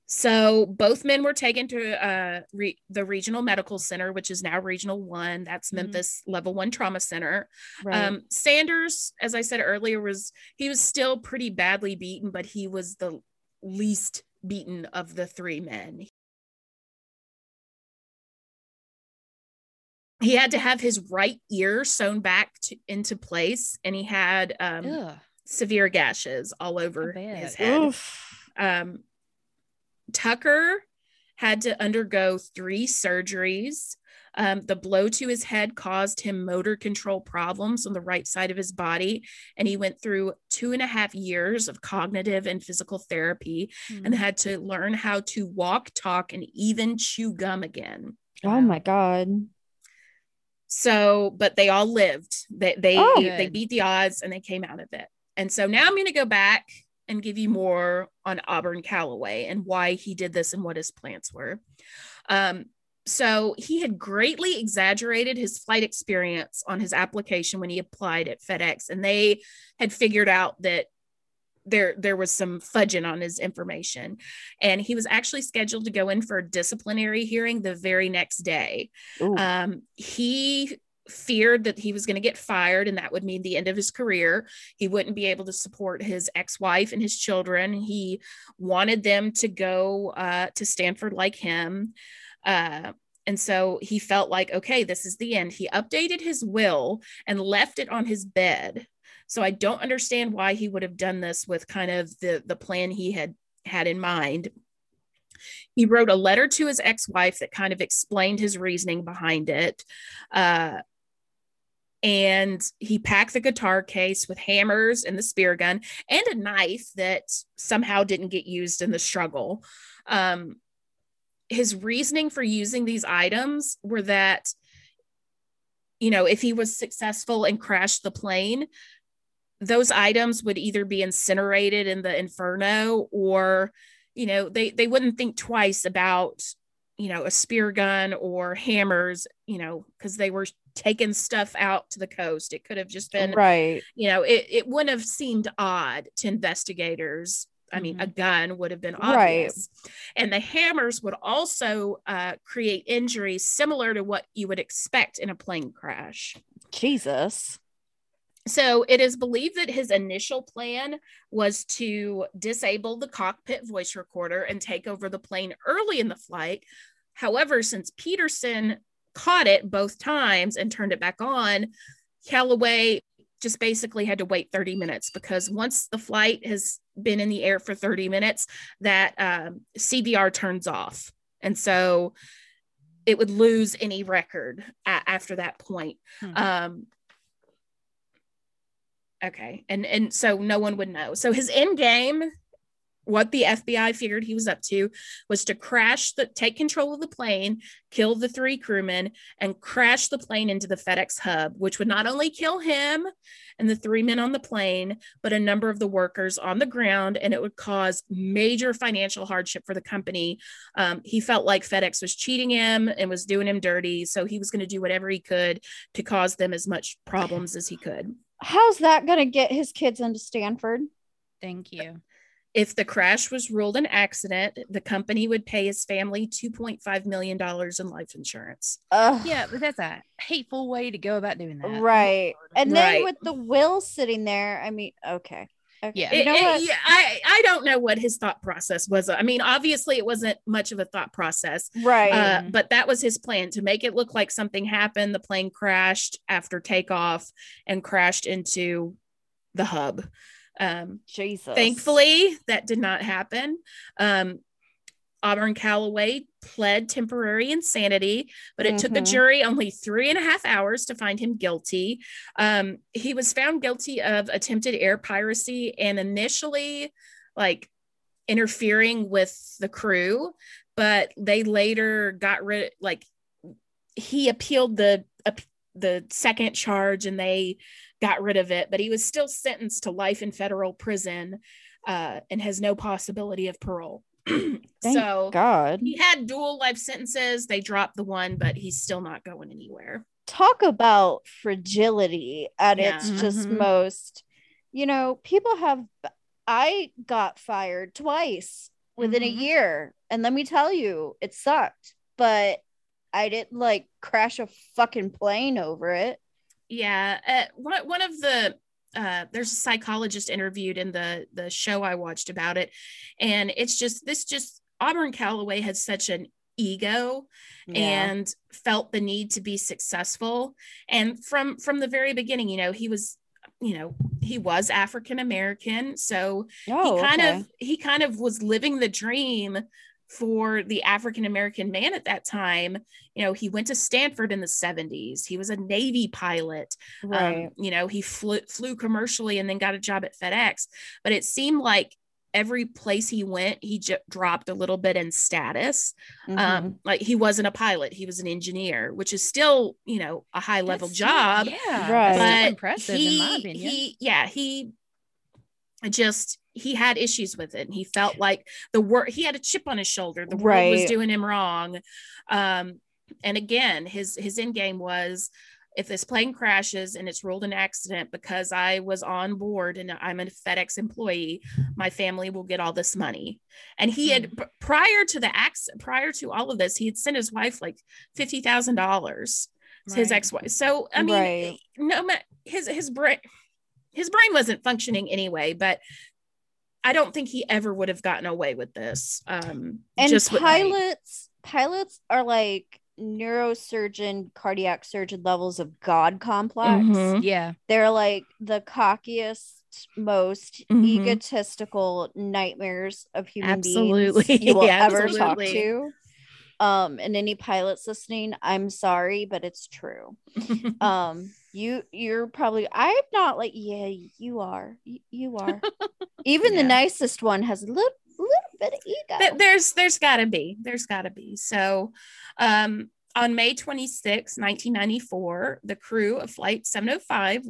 So both men were taken to uh, re- the regional medical center, which is now Regional One. That's Mhm. Memphis Level One Trauma Center. Right. Um, Sanders, as I said earlier, was he was still pretty badly beaten, but he was the least beaten of the three men. He had to have his right ear sewn back to, into place, and he had um, severe gashes all over his head. Um, Tucker had to undergo three surgeries. Um, the blow to his head caused him motor control problems on the right side of his body. And he went through two and a half years of cognitive and physical therapy Hmm. and had to learn how to walk, talk, and even chew gum again. Oh my god. So, but they all lived. They they Oh. they beat the odds and they came out of it. And so now I'm going to go back and give you more on Auburn Calloway and why he did this and what his plans were. Um, so he had greatly exaggerated his flight experience on his application when he applied at FedEx, and they had figured out that there there was some fudging on his information, and he was actually scheduled to go in for a disciplinary hearing the very next day. Um, he feared that he was going to get fired and that would mean the end of his career. He wouldn't be able to support his ex wife and his children. He wanted them to go uh, to Stanford like him. Uh, and so he felt like, okay, this is the end. He updated his will and left it on his bed. So I don't understand why he would have done this with kind of the the plan he had had in mind. He wrote a letter to his ex-wife that kind of explained his reasoning behind it. Uh, and he packed the guitar case with hammers and the spear gun and a knife that somehow didn't get used in the struggle. Um, his reasoning for using these items were that, you know, if he was successful and crashed the plane, those items would either be incinerated in the inferno or, you know, they they wouldn't think twice about, you know, a spear gun or hammers, you know, because they were taking stuff out to the coast. It could have just been right. you know, it, it wouldn't have seemed odd to investigators. I mean, a gun would have been Right. obvious. And the hammers would also uh, create injuries similar to what you would expect in a plane crash. Jesus. So it is believed that his initial plan was to disable the cockpit voice recorder and take over the plane early in the flight. However, since Peterson caught it both times and turned it back on, Calloway just basically had to wait 30 minutes because once the flight has been in the air for 30 minutes, that um, CVR turns off. And so it would lose any record a- after that point. Hmm. Um, okay. And, and so no one would know. So his end game, what the FBI figured he was up to was to crash the take control of the plane, kill the three crewmen, and crash the plane into the FedEx hub, which would not only kill him and the three men on the plane, but a number of the workers on the ground, and it would cause major financial hardship for the company. Um, he felt like FedEx was cheating him and was doing him dirty, so he was going to do whatever he could to cause them as much problems as he could. How's that gonna get his kids into Stanford? Thank you. If the crash was ruled an accident, the company would pay his family $2.5 million in life insurance. Ugh. Yeah, but that's a hateful way to go about doing that. Right. And then Right. with the will sitting there, I mean, okay. Okay. Yeah. You know It- it- yeah, I, I don't know what his thought process was. I mean, obviously, it wasn't much of a thought process, Right. uh, but that was his plan to make it look like something happened. The plane crashed after takeoff and crashed into the hub. Um, Jesus. Thankfully, that did not happen. Um, Auburn Calloway pled temporary insanity, but it took a Mhm. jury only three and a half hours to find him guilty. Um, he was found guilty of attempted air piracy and initially, like, interfering with the crew, but they later got rid. Like, he appealed the ap- the second charge and they got rid of it, but he was still sentenced to life in federal prison uh, and has no possibility of parole. Thank so God. he had dual life sentences. They dropped the one, but he's still not going anywhere. Talk about fragility at Yeah. its just Mhm. most. You know, people have. I got fired twice within Mm-hmm. Mhm. a year. And let me tell you, it sucked. But I didn't like crash a fucking plane over it. Yeah, uh, one one of the uh, there's a psychologist interviewed in the the show I watched about it, and it's just this just Auburn Calloway has such an ego and felt the need to be successful. And from from the very beginning you know he was you know he was african american so oh, he kind okay. of he kind of was living the dream for the African American man at that time, you know, he went to Stanford in the 70s. He was a Navy pilot. Right. Um, you know, he flew, flew commercially and then got a job at FedEx. But it seemed like every place he went, he j- dropped a little bit in status. Mhm. Um, like he wasn't a pilot, he was an engineer, which is still, you know, a high level That's job. still- yeah, Right. But impressive he, in my opinion. he, yeah, he just he had issues with it and he felt like the work he had a chip on his shoulder the world was doing him wrong um and again his his end game was if this plane crashes and it's ruled an accident because I was on board and I'm a FedEx employee, my family will get all this money. And he had prior to the accident, prior to all of this, he had sent his wife like fifty thousand dollars. To his ex-wife. So I mean, Right. no his his brain his brain wasn't functioning anyway, but I don't think he ever would have gotten away with this. Um, and just pilots pilots are like neurosurgeon cardiac surgeon levels of god complex Mhm. yeah, they're like the cockiest most Mhm. egotistical nightmares of human Absolutely. beings you will Yeah, ever talk to um and any pilots listening i'm sorry but it's true um you you're probably i'm not like yeah you are you, you are. Even Yeah. the nicest one has a little little bit of ego. Th- there's there's got to be there's got to be. So um on may 26 1994 the crew of flight 705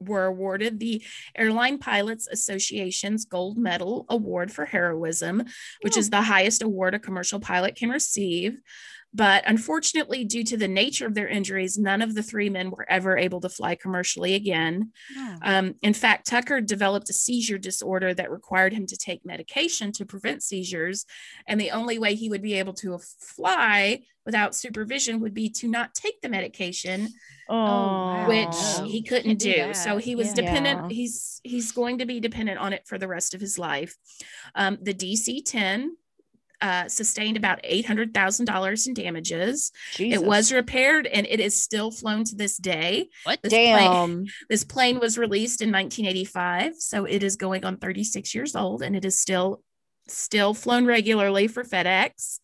were awarded the airline pilots association's gold medal award for heroism which is the highest award a commercial pilot can receive but unfortunately due to the nature of their injuries none of the three men were ever able to fly commercially again Oh. um, in fact, Tucker developed a seizure disorder that required him to take medication to prevent seizures. And the only way he would be able to fly without supervision would be to not take the medication, wow. which Oh, he couldn't do do. So he was Yeah. dependent. He's he's going to be dependent on it for the rest of his life. Um, the DC 10 uh, sustained about $800,000 in damages. Jesus. It was repaired and it is still flown to this day. what? This plane- damn this plane was released in 1985, so it is going on 36 years old, and it is still still flown regularly for FedEx.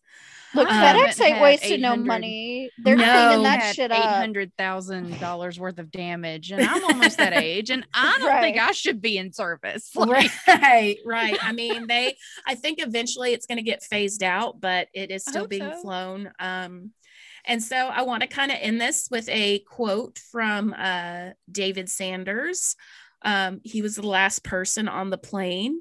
Look, Um, FedEx ain't wasting no money. They're No. cleaning that shit up. Eight hundred thousand dollars worth of damage, and I'm almost that age, and I don't think I should be in service. Like, Right, right. I mean, they. I think eventually it's going to get phased out, but it is still being so. flown. Um, and so I want to kind of end this with a quote from uh, David Sanders. Um, he was the last person on the plane.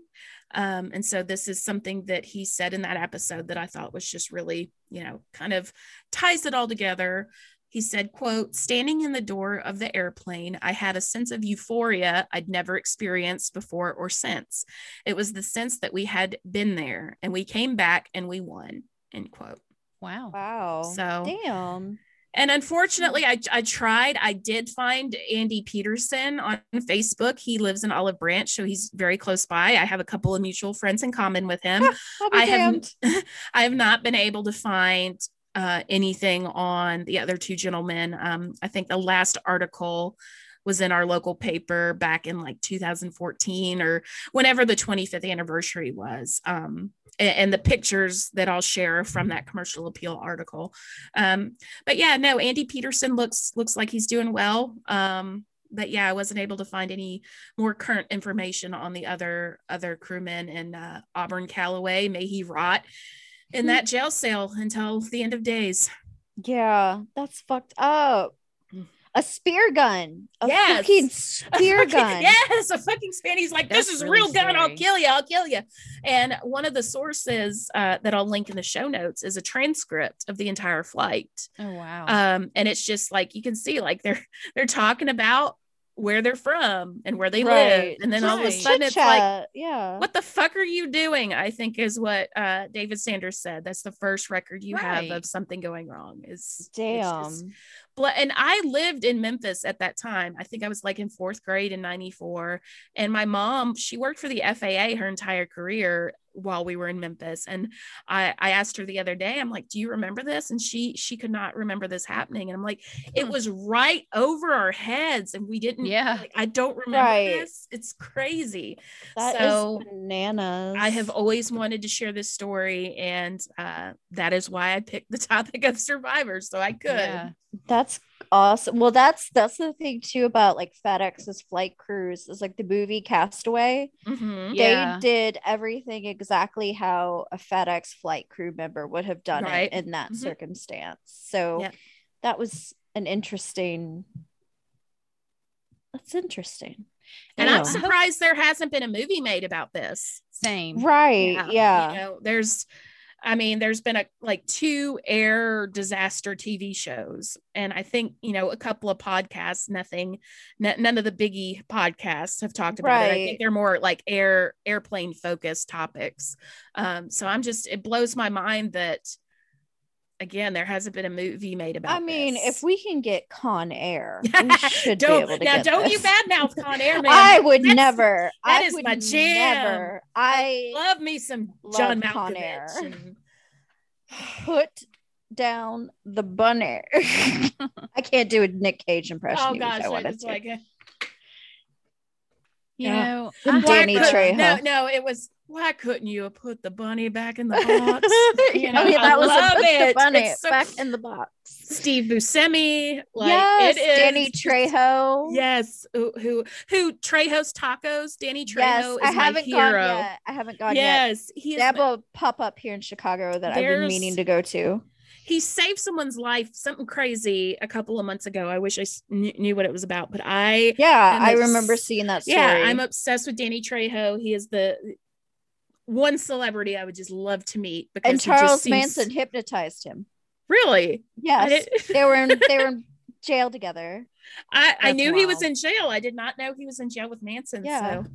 Um, and so this is something that he said in that episode that I thought was just really, you know, kind of ties it all together. He said, quote, standing in the door of the airplane, I had a sense of euphoria I'd never experienced before or since. It was the sense that we had been there and we came back and we won, end quote. wow. Wow. So- damn. And unfortunately, I, I tried. I did find Andy Peterson on Facebook. He lives in Olive Branch, so he's very close by. I have a couple of mutual friends in common with him. I'll have. I have not been able to find uh, anything on the other two gentlemen. Um, I think the last article was in our local paper back in like 2014 or whenever the 25th anniversary was. Um, and, the pictures that I'll share from that commercial appeal article. Um, but yeah, no, Andy Peterson looks looks like he's doing well. Um, but yeah, I wasn't able to find any more current information on the other other crewmen and uh, Auburn Calloway. May he rot in that jail cell until the end of days. Yeah, that's fucked up. A spear gun. A Yes. fucking A spear fucking- gun. Yes, a fucking span. He's like, this is really real gun. I'll kill you. I'll kill you. And one of the sources uh, that I'll link in the show notes is a transcript of the entire flight. Oh wow. Um, and it's just like you can see, like they're they're talking about where they're from and where they live, and then all of a Right. sudden it's like, yeah. what the fuck are you doing? I think is what uh, David Sanders said. That's the first record you have of something going wrong. Is it's Damn. just- Bla- and I lived in Memphis at that time. I think I was like in fourth grade in 94. And my mom, she worked for the FAA her entire career. while we were in Memphis. And I, I asked her the other day, I'm like, do you remember this? And she she could not remember this happening. And I'm like, it was right over our heads and we didn't Yeah. like, I don't remember Right. this. It's crazy. That is So, bananas. I have always wanted to share this story, and uh, that is why I picked the topic of survivors, so I could. Yeah. That's awesome. Well, that's that's the thing too about like FedEx's flight crews is like the movie Castaway. Mhm. Yeah. They did everything exactly how a FedEx flight crew member would have done Right. it in that Mhm. circumstance. So Yeah. that was an interesting. That's interesting. And Yeah. I'm surprised there hasn't been a movie made about this. Same. Right. Yeah. You know, there's, I mean, there's been a like two air disaster TV shows, and I think you know a couple of podcasts. Nothing, n- none of the biggie podcasts have talked about it. I think they're more like air airplane focused topics. Um, so I'm just, it blows my mind that. Again, there hasn't been a movie made about. I mean, this. if we can get Con Air, we should be able to now, get don't you badmouth Con Air, man. I would That's- never. that I is would my jam. Never. I love me some Love John Con Air. and- put down the bunny. I can't do a Nick Cage impression. oh gosh, I wanted just to. like. You Yeah. know, Danny Trejo. No, no, it was. Why couldn't you have put the bunny back in the box? You oh know, yeah, I that was a, love it. bunny so- back in the box. Steve Buscemi, like yes, it is Danny Trejo. Yes, who who, who Trejo's Tacos? Danny Trejo yes. is I my haven't hero. gone yet. I haven't gone yet. yes, he They is have a pop up here in Chicago that I've been meaning to go to. he saved someone's life, something crazy a couple of months ago. I wish I knew, knew what it was about, but I Yeah, I it's- remember seeing that story. yeah, I'm obsessed with Danny Trejo. He is the one celebrity I would just love to meet because and Charles seems- Manson hypnotized him. Really, Yes, they were in they were in jail together. I, I knew he was in jail. I did not know he was in jail with Manson. Yeah. So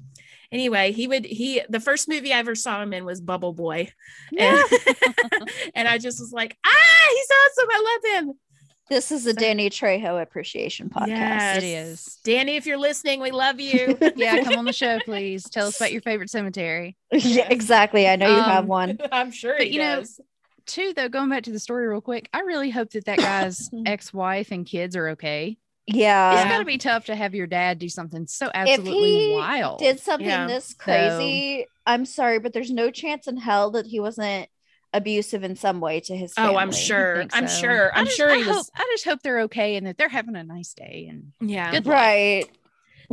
anyway, he would he the first movie I ever saw him in was Bubble Boy, Yeah. and, and I just was like, ah, he's awesome. I love him. This is a Danny Trejo appreciation podcast. Yes. It is. Danny. If you're listening, we love you. yeah, come on the show, please. Tell us about your favorite cemetery. yeah, exactly. I know you have Um, one. I'm sure But he you know, does. Too, though, going back to the story real quick, I really hope that that guy's ex-wife and kids are okay. Yeah. it's Yeah. got to be tough to have your dad do something so absolutely he wild. Did something Yeah. this crazy. I'm sorry, but there's no chance in hell that he wasn't abusive in some way to his family. Oh, I'm sure. think I'm sure. I I'm just- sure I he hope. I just hope they're okay and that they're having a nice day. And Yeah. Good luck. Right.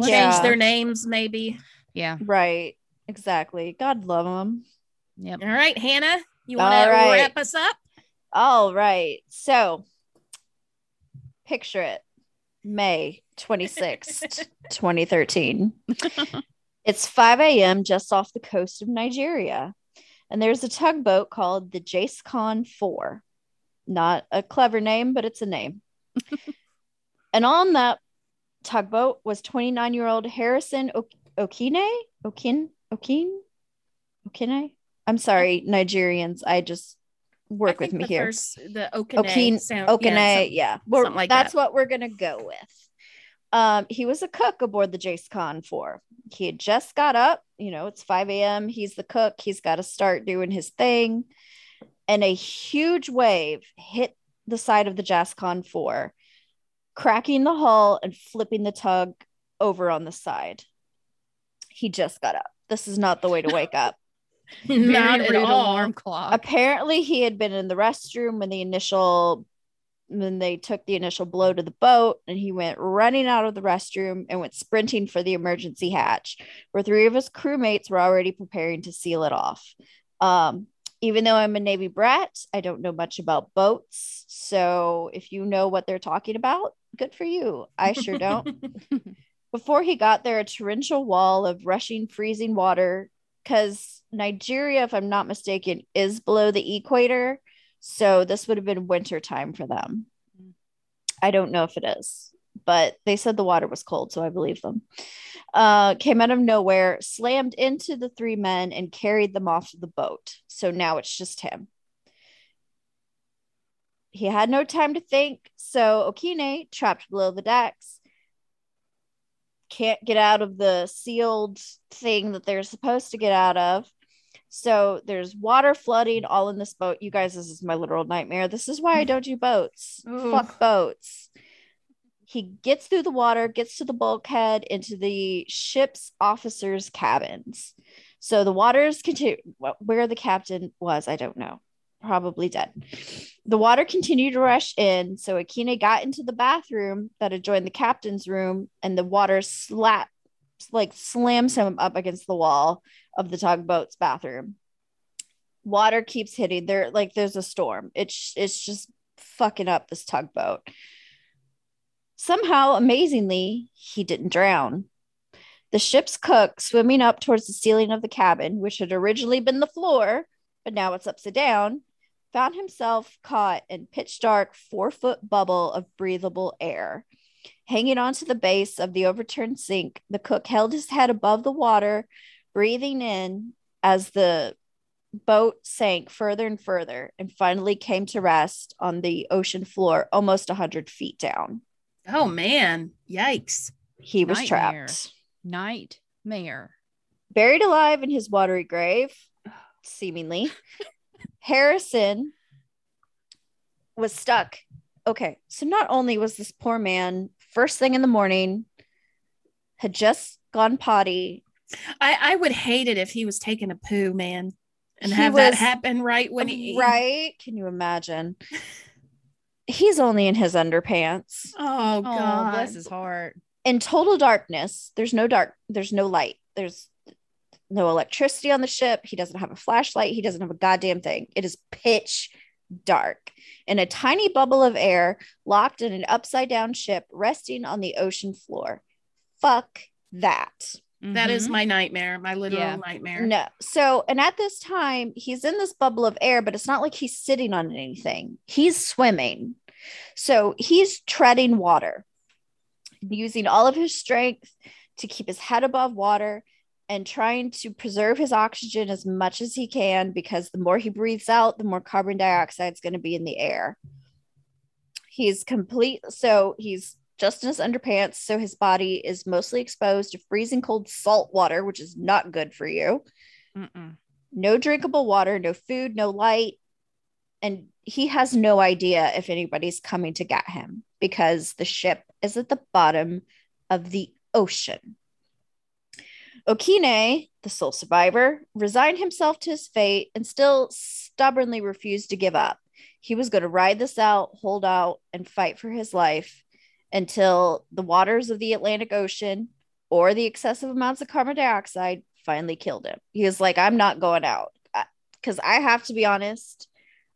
Change Yeah. their names, maybe. yeah, Right. Exactly. God love them. yep. All right, Hannah, you want All to right. wrap us up? All right. So picture it. May 26th, 2013. it's 5 a.m. just off the coast of Nigeria. And there's a tugboat called the Jascon 4. Not a clever name, but it's a name. and on that tugboat was 29 year old Harrison ok- Okine? Okin? Okin? Okine? I'm sorry, Nigerians. I just work I with me the here. First, the Okine, Okine- sound. Okine, yeah, yeah, some- something like that's that. what we're gonna go with. Um, he was a cook aboard the Jascon 4. He had just got up, you know, it's 5 a.m. He's the cook, he's got to start doing his thing. And a huge wave hit the side of the Jascon 4, cracking the hull and flipping the tug over on the side. He just got up. This is not the way to wake up. Not at all. alarm clock. apparently he had been in the restroom when the initial when they took the initial blow to the boat and he went running out of the restroom and went sprinting for the emergency hatch where three of his crewmates were already preparing to seal it off. Um, even though i'm a navy brat i don't know much about boats. So if you know what they're talking about good for you. I sure don't. Before he got there, a torrential wall of rushing, freezing water, because Nigeria, if I'm not mistaken, is below the equator. So this would have been winter time for them. I don't know if it is, but they said the water was cold, so I believe them. Uh, came out of nowhere, slammed into the three men, and carried them off the boat. So now it's just him. He had no time to think, so Okine, trapped below the decks, can't get out of the sealed thing that they're supposed to get out of. So there's water flooding all in this boat. You guys, this is my literal nightmare. This is why I don't do boats. Ooh. Fuck boats. He gets through the water, gets to the bulkhead, into the ship's officers' cabins. So the waters continue. Where the captain was, I don't know. Probably dead. The water continued to rush in. So Akine got into the bathroom that adjoined the captain's room, and the water slapped, like slams him up against the wall of the tugboat's bathroom. Water keeps hitting. There, like there's a storm. It's it's just fucking up this tugboat. Somehow, amazingly, he didn't drown. The ship's cook, swimming up towards the ceiling of the cabin, which had originally been the floor, but now it's upside down, found himself caught in pitch dark four foot bubble of breathable air. Hanging onto the base of the overturned sink, the cook held his head above the water, breathing in as the boat sank further and further and finally came to rest on the ocean floor almost 100 feet down. Oh man, yikes. He was Nightmare. trapped. Nightmare. Buried alive in his watery grave, seemingly, Harrison was stuck. Okay, so not only was this poor man first thing in the morning, had just gone potty, I, I would hate it if he was taking a poo, man, and He have that was- happen right when he right? Can you imagine? He's only in his underpants. Oh Oh, god. bless his heart. in total darkness. There's no dark, there's no light. There's no electricity on the ship. He doesn't have a flashlight. He doesn't have a goddamn thing. It is pitch dark in a tiny bubble of air locked in an upside down ship resting on the ocean floor. Fuck that. That is Mhm. my nightmare, my literal Yeah. nightmare. No. So, and at this time, he's in this bubble of air, but it's not like he's sitting on anything. He's swimming. So he's treading water, using all of his strength to keep his head above water and trying to preserve his oxygen as much as he can because the more he breathes out, the more carbon dioxide is going to be in the air. He's complete. So he's just in his underpants. So his body is mostly exposed to freezing cold salt water, which is not good for you Mm-mm. no drinkable water, no food, no light. And he has no idea if anybody's coming to get him because the ship is at the bottom of the ocean. Okine, the sole survivor, resigned himself to his fate and still stubbornly refused to give up. He was going to ride this out, hold out, and fight for his life until the waters of the Atlantic Ocean or the excessive amounts of carbon dioxide finally killed him. He was like, I'm not going out. Because I have to be honest,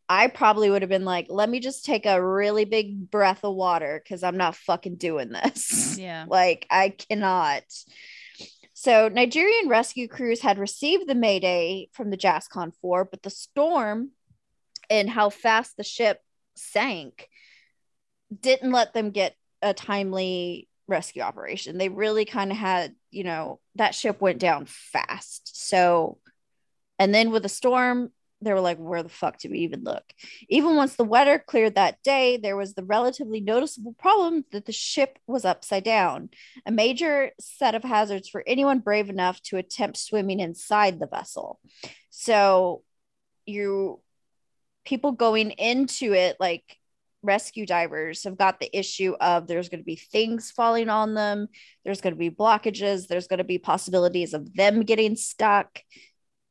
I probably would have been like, let me just take a really big breath of water because I'm not fucking doing this. Yeah. like, I cannot. So, Nigerian rescue crews had received the mayday from the JASCON 4, but the storm and how fast the ship sank didn't let them get a timely rescue operation. They really kind of had, you know, that ship went down fast. So, and then with the storm, they were like, where the fuck do we even look? Even once the weather cleared that day, there was the relatively noticeable problem that the ship was upside down, a major set of hazards for anyone brave enough to attempt swimming inside the vessel. So, you people going into it, like rescue divers, have got the issue of there's going to be things falling on them, there's going to be blockages, there's going to be possibilities of them getting stuck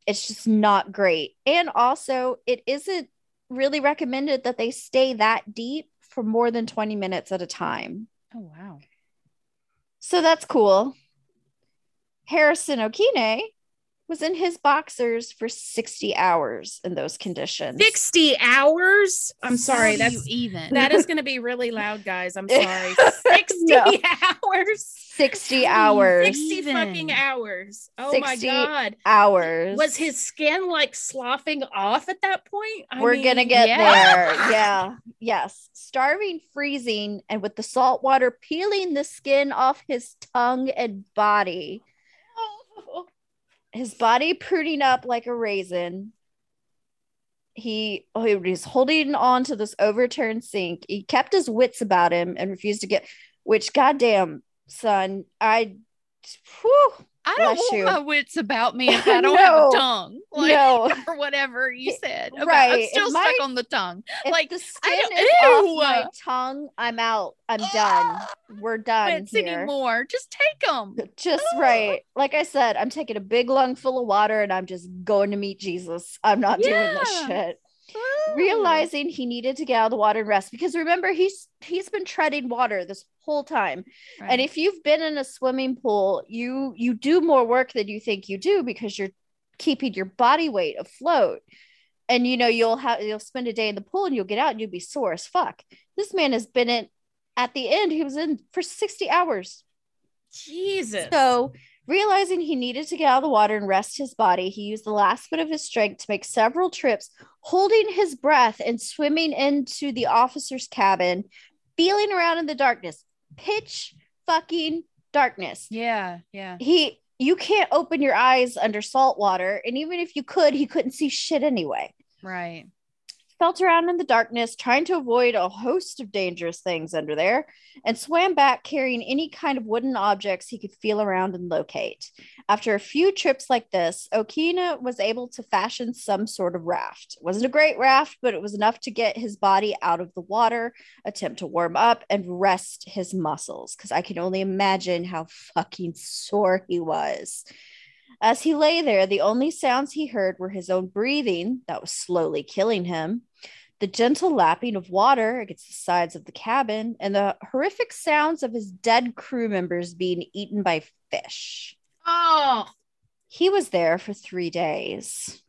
it's just not great. And also, it isn't really recommended that they stay that deep for more than 20 minutes at a time. Oh wow. So that's cool. Harrison Okine was in his boxers for 60 hours in those conditions. 60 hours? I'm sorry. How That's even. that is going to be really loud, guys. I'm sorry. 60 No. hours. 60 How do you hours. 60 Even. fucking hours. Oh my god. Hours. Was his skin like sloughing off at that point? I We're gonna get yeah. there. Yeah. Yes. Starving, freezing, and with the salt water peeling the skin off his tongue and body. His body pruning up like a raisin. He, oh, he was holding on to this overturned sink. He kept his wits about him and refused to get, which, goddamn, son, I, whew, I don't want you. my wits about me if I don't have a tongue. Like, No. or whatever you said. Okay, I'm still If stuck my- on the tongue. Like, the I skin don't- is off my tongue, I'm out. I'm done. Ah! We're done Wits here. anymore. Just take them. Just ah! right. Like I said, I'm taking a big lung full of water and I'm just going to meet Jesus. I'm not doing this shit. Realizing he needed to get out of the water and rest because remember he's he's been treading water this whole time. And if you've been in a swimming pool, you you do more work than you think you do because you're keeping your body weight afloat. And you know you'll have you'll spend a day in the pool and you'll get out and you'll be sore as fuck. This man has been in at the end. He was in for sixty hours. Jesus. So, realizing he needed to get out of the water and rest his body, he used the last bit of his strength to make several trips, holding his breath and swimming into the officer's cabin, feeling around in the darkness. Pitch fucking darkness. yeah, yeah. He you can't open your eyes under salt water, and even if you could, he couldn't see shit anyway Right. Felt around in the darkness, trying to avoid a host of dangerous things under there, and swam back carrying any kind of wooden objects he could feel around and locate. After a few trips like this, Okene was able to fashion some sort of raft. It wasn't a great raft, but it was enough to get his body out of the water, attempt to warm up, and rest his muscles, because I can only imagine how fucking sore he was. As he lay there, the only sounds he heard were his own breathing that was slowly killing him, the gentle lapping of water against the sides of the cabin, and the horrific sounds of his dead crew members being eaten by fish. oh, He was there for three days.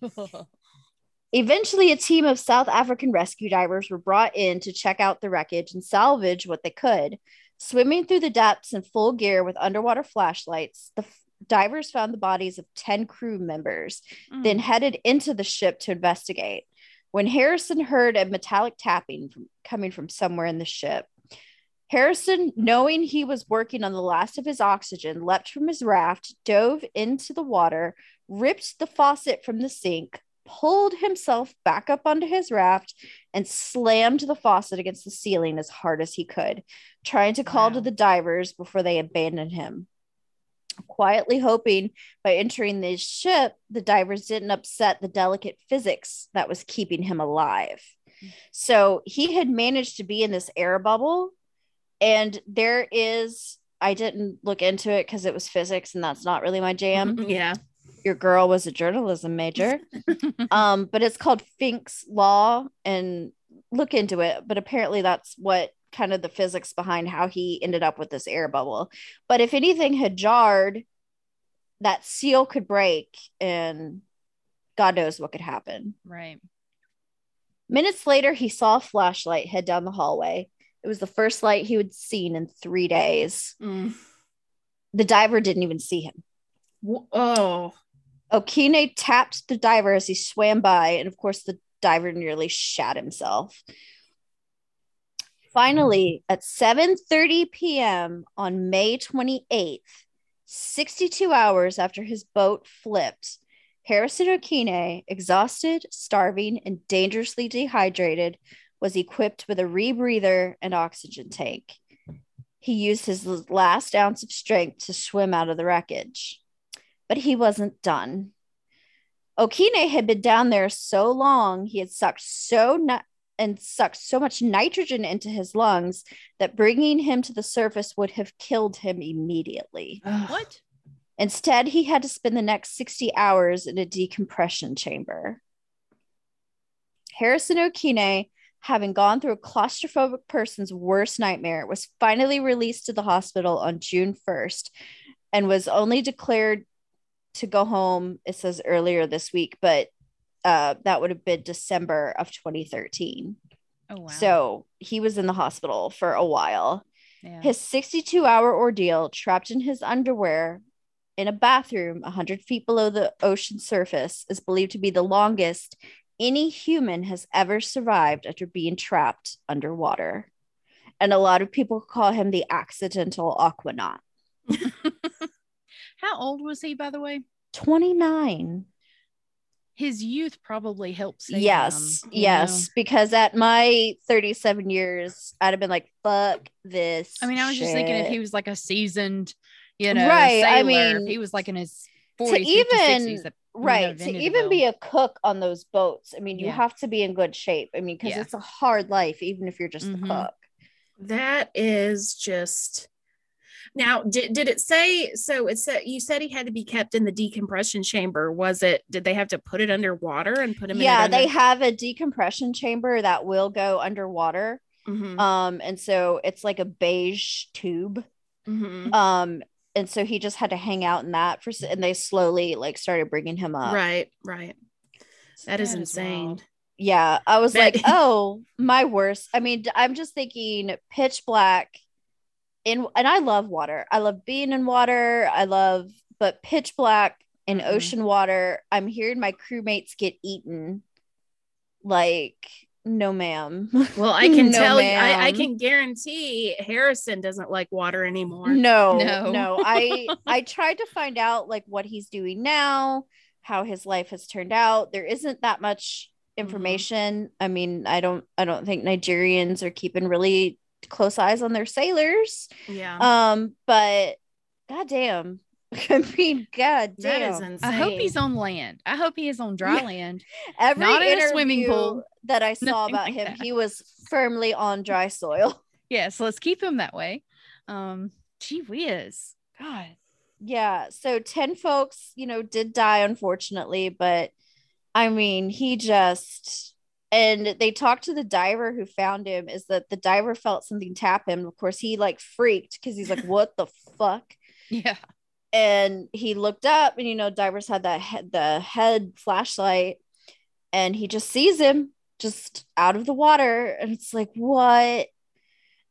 Eventually, a team of South African rescue divers were brought in to check out the wreckage and salvage what they could. Swimming through the depths in full gear with underwater flashlights, the f- divers found the bodies of 10 crew members, then mm. headed into the ship to investigate. When Harrison heard a metallic tapping from, coming from somewhere in the ship, Harrison, knowing he was working on the last of his oxygen, leapt from his raft, dove into the water, ripped the faucet from the sink, pulled himself back up onto his raft, and slammed the faucet against the ceiling as hard as he could, trying to call to the divers before they abandoned him. Quietly hoping by entering the ship, the divers didn't upset the delicate physics that was keeping him alive. So he had managed to be in this air bubble, and there is. I didn't look into it because it was physics, and that's not really my jam yeah. your girl was a journalism major. um, but it's called Fink's Law, and look into it. But apparently, that's what kind of the physics behind how he ended up with this air bubble. But if anything had jarred, that seal could break, and God knows what could happen. right. Minutes later, he saw a flashlight head down the hallway. It was the first light he had seen in three days. Mm. The diver didn't even see him. Oh, Okene tapped the diver as he swam by, and of course, the diver nearly shat himself. Finally, at 7:30 p.m. on May 28th, 62 hours after his boat flipped, Harrison Okene, exhausted, starving, and dangerously dehydrated, was equipped with a rebreather and oxygen tank. He used his last ounce of strength to swim out of the wreckage but he wasn't done. Okene had been down there so long, he had sucked so and sucked so much nitrogen into his lungs that bringing him to the surface would have killed him immediately. What? Instead, he had to spend the next 60 hours in a decompression chamber. Harrison Okene, having gone through a claustrophobic person's worst nightmare, was finally released to the hospital on June 1st and was only declared to go home, it says earlier this week, but uh, that would have been December of 2013. Oh wow. So he was in the hospital for a while. yeah. His 62 hour ordeal, trapped in his underwear in a bathroom 100 feet below the ocean surface, is believed to be the longest any human has ever survived after being trapped underwater. And a lot of people call him the accidental aquanaut. How old was he, by the way? 29. His youth probably helps. yes, him, you yes. Because at my 37 years, I'd have been like, fuck this. I mean, I was just thinking if he was like a seasoned, you know, Right, I sailor, if mean, he was like in his to 40s, 50s, even- 60s, right to even be a cook on those boats i mean you Yeah. have to be in good shape i mean because Yeah. it's a hard life even if you're just Mhm. the cook That is just now did, did it say so it said you said he had to be kept in the decompression chamber. Was it did they have to put it underwater and put him in? yeah they have a decompression chamber that will go underwater. Mhm, um and so it's like a beige tube. Mhm. um and so he just had to hang out in that for and they slowly like started bringing him up. Right right. That is insane. Yeah i was That- like oh my worst. I mean I'm just thinking pitch black in and i love water. I love being in water. I love but pitch black in Mhm. ocean water i'm hearing my crewmates get eaten like no ma'am. Well i can No, tell you I, I can guarantee harrison doesn't like water anymore. No No. no. I i tried to find out like what he's doing now how his life has turned out. There isn't that much information. I mean i don't i don't think nigerians are keeping really close eyes on their sailors yeah um but goddamn i mean god damn is insane I hope he's on land. I hope he is on dry Yeah. land. every not in a swimming interview pool. that i saw about like him that. he was firmly on dry soil Yes, let's keep him that way. Um, gee whiz. God. yeah so 10 folks you know did die unfortunately but i mean he just and they talked to the diver who found him is that the diver felt something tap him. Of course he like freaked because he's like what the fuck? Yeah. and he looked up and you know divers had that head the head flashlight and he just sees him just out of the water and it's like what?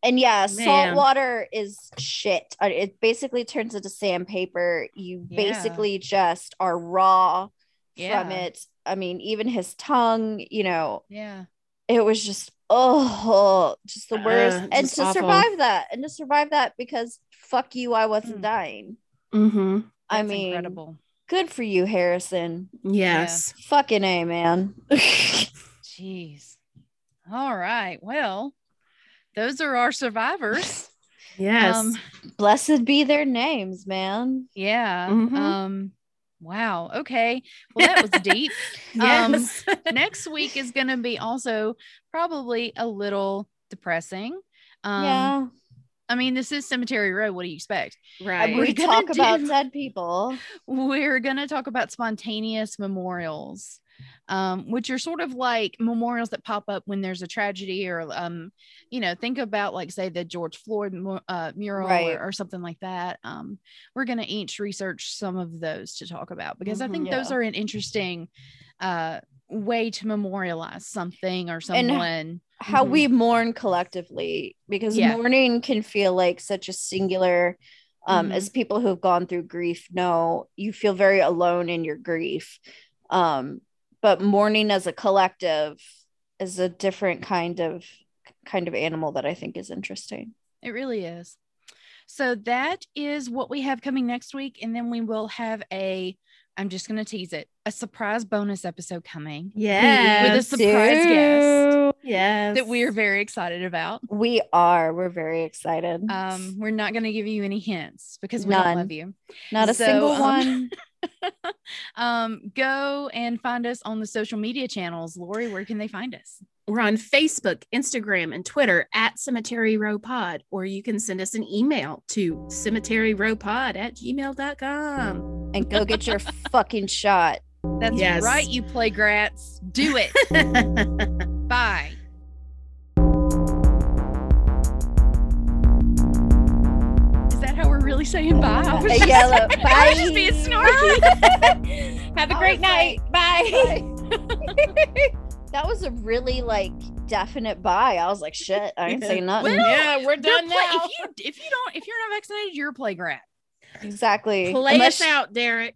And yeah salt water is shit. Uh, it basically turns into sandpaper. You Yeah. basically just are raw Yeah. from it i mean even his tongue you know Yeah. it was just oh just the worst Uh, and to awful. survive that and to survive that because fuck you i wasn't Hmm. dying hmm i mean incredible. good for you harrison yes fucking a man Jeez. All right. Well, those are our survivors. yes Um, blessed be their names man yeah. Mhm. Um, wow. Okay. Well, that was deep. um, yes Next week is going to be also probably a little depressing. Um, yeah I mean, this is Cemetery Row. What do you expect? right we talk about do- dead people We're going to talk about spontaneous memorials, um, which are sort of like memorials that pop up when there's a tragedy or, um, you know, think about like, say, the George Floyd uh, mural Right. or, or something like that. Um, we're going to each research some of those to talk about because I think Mhm. those are an interesting uh, way to memorialize something or And- someone. how Mhm. we mourn collectively because Yeah. mourning can feel like such a singular um Mhm. as people who've gone through grief know you feel very alone in your grief um but mourning as a collective is a different kind of kind of animal that i think is interesting It really is. So that is what we have coming next week. And then we will have a, I'm just going to tease it, a surprise bonus episode coming Yeah. with a surprise guest yes that we are very excited about. we are we're very excited Um, we're not going to give you any hints because we None. don't love you. not a so, single um, one um, go and find us on the social media channels. Lori, where can they find us? We're on Facebook, Instagram, and Twitter at Cemetery Row Pod, or you can send us an email to cemeteryrowpod at gmail.com. and go get your fucking shot That's Yes. right, you play grats. Do it. Bye. Really saying bye? I was A just, yellow I was bye just being snarky. Have a I great was night. Bye. that was a really like definite buy. I was like, shit, I ain't saying nothing. Well, yeah, we're done play- now. if you if you don't if you're not vaccinated, you're a play grat. exactly. Play Unless- us out, Derek.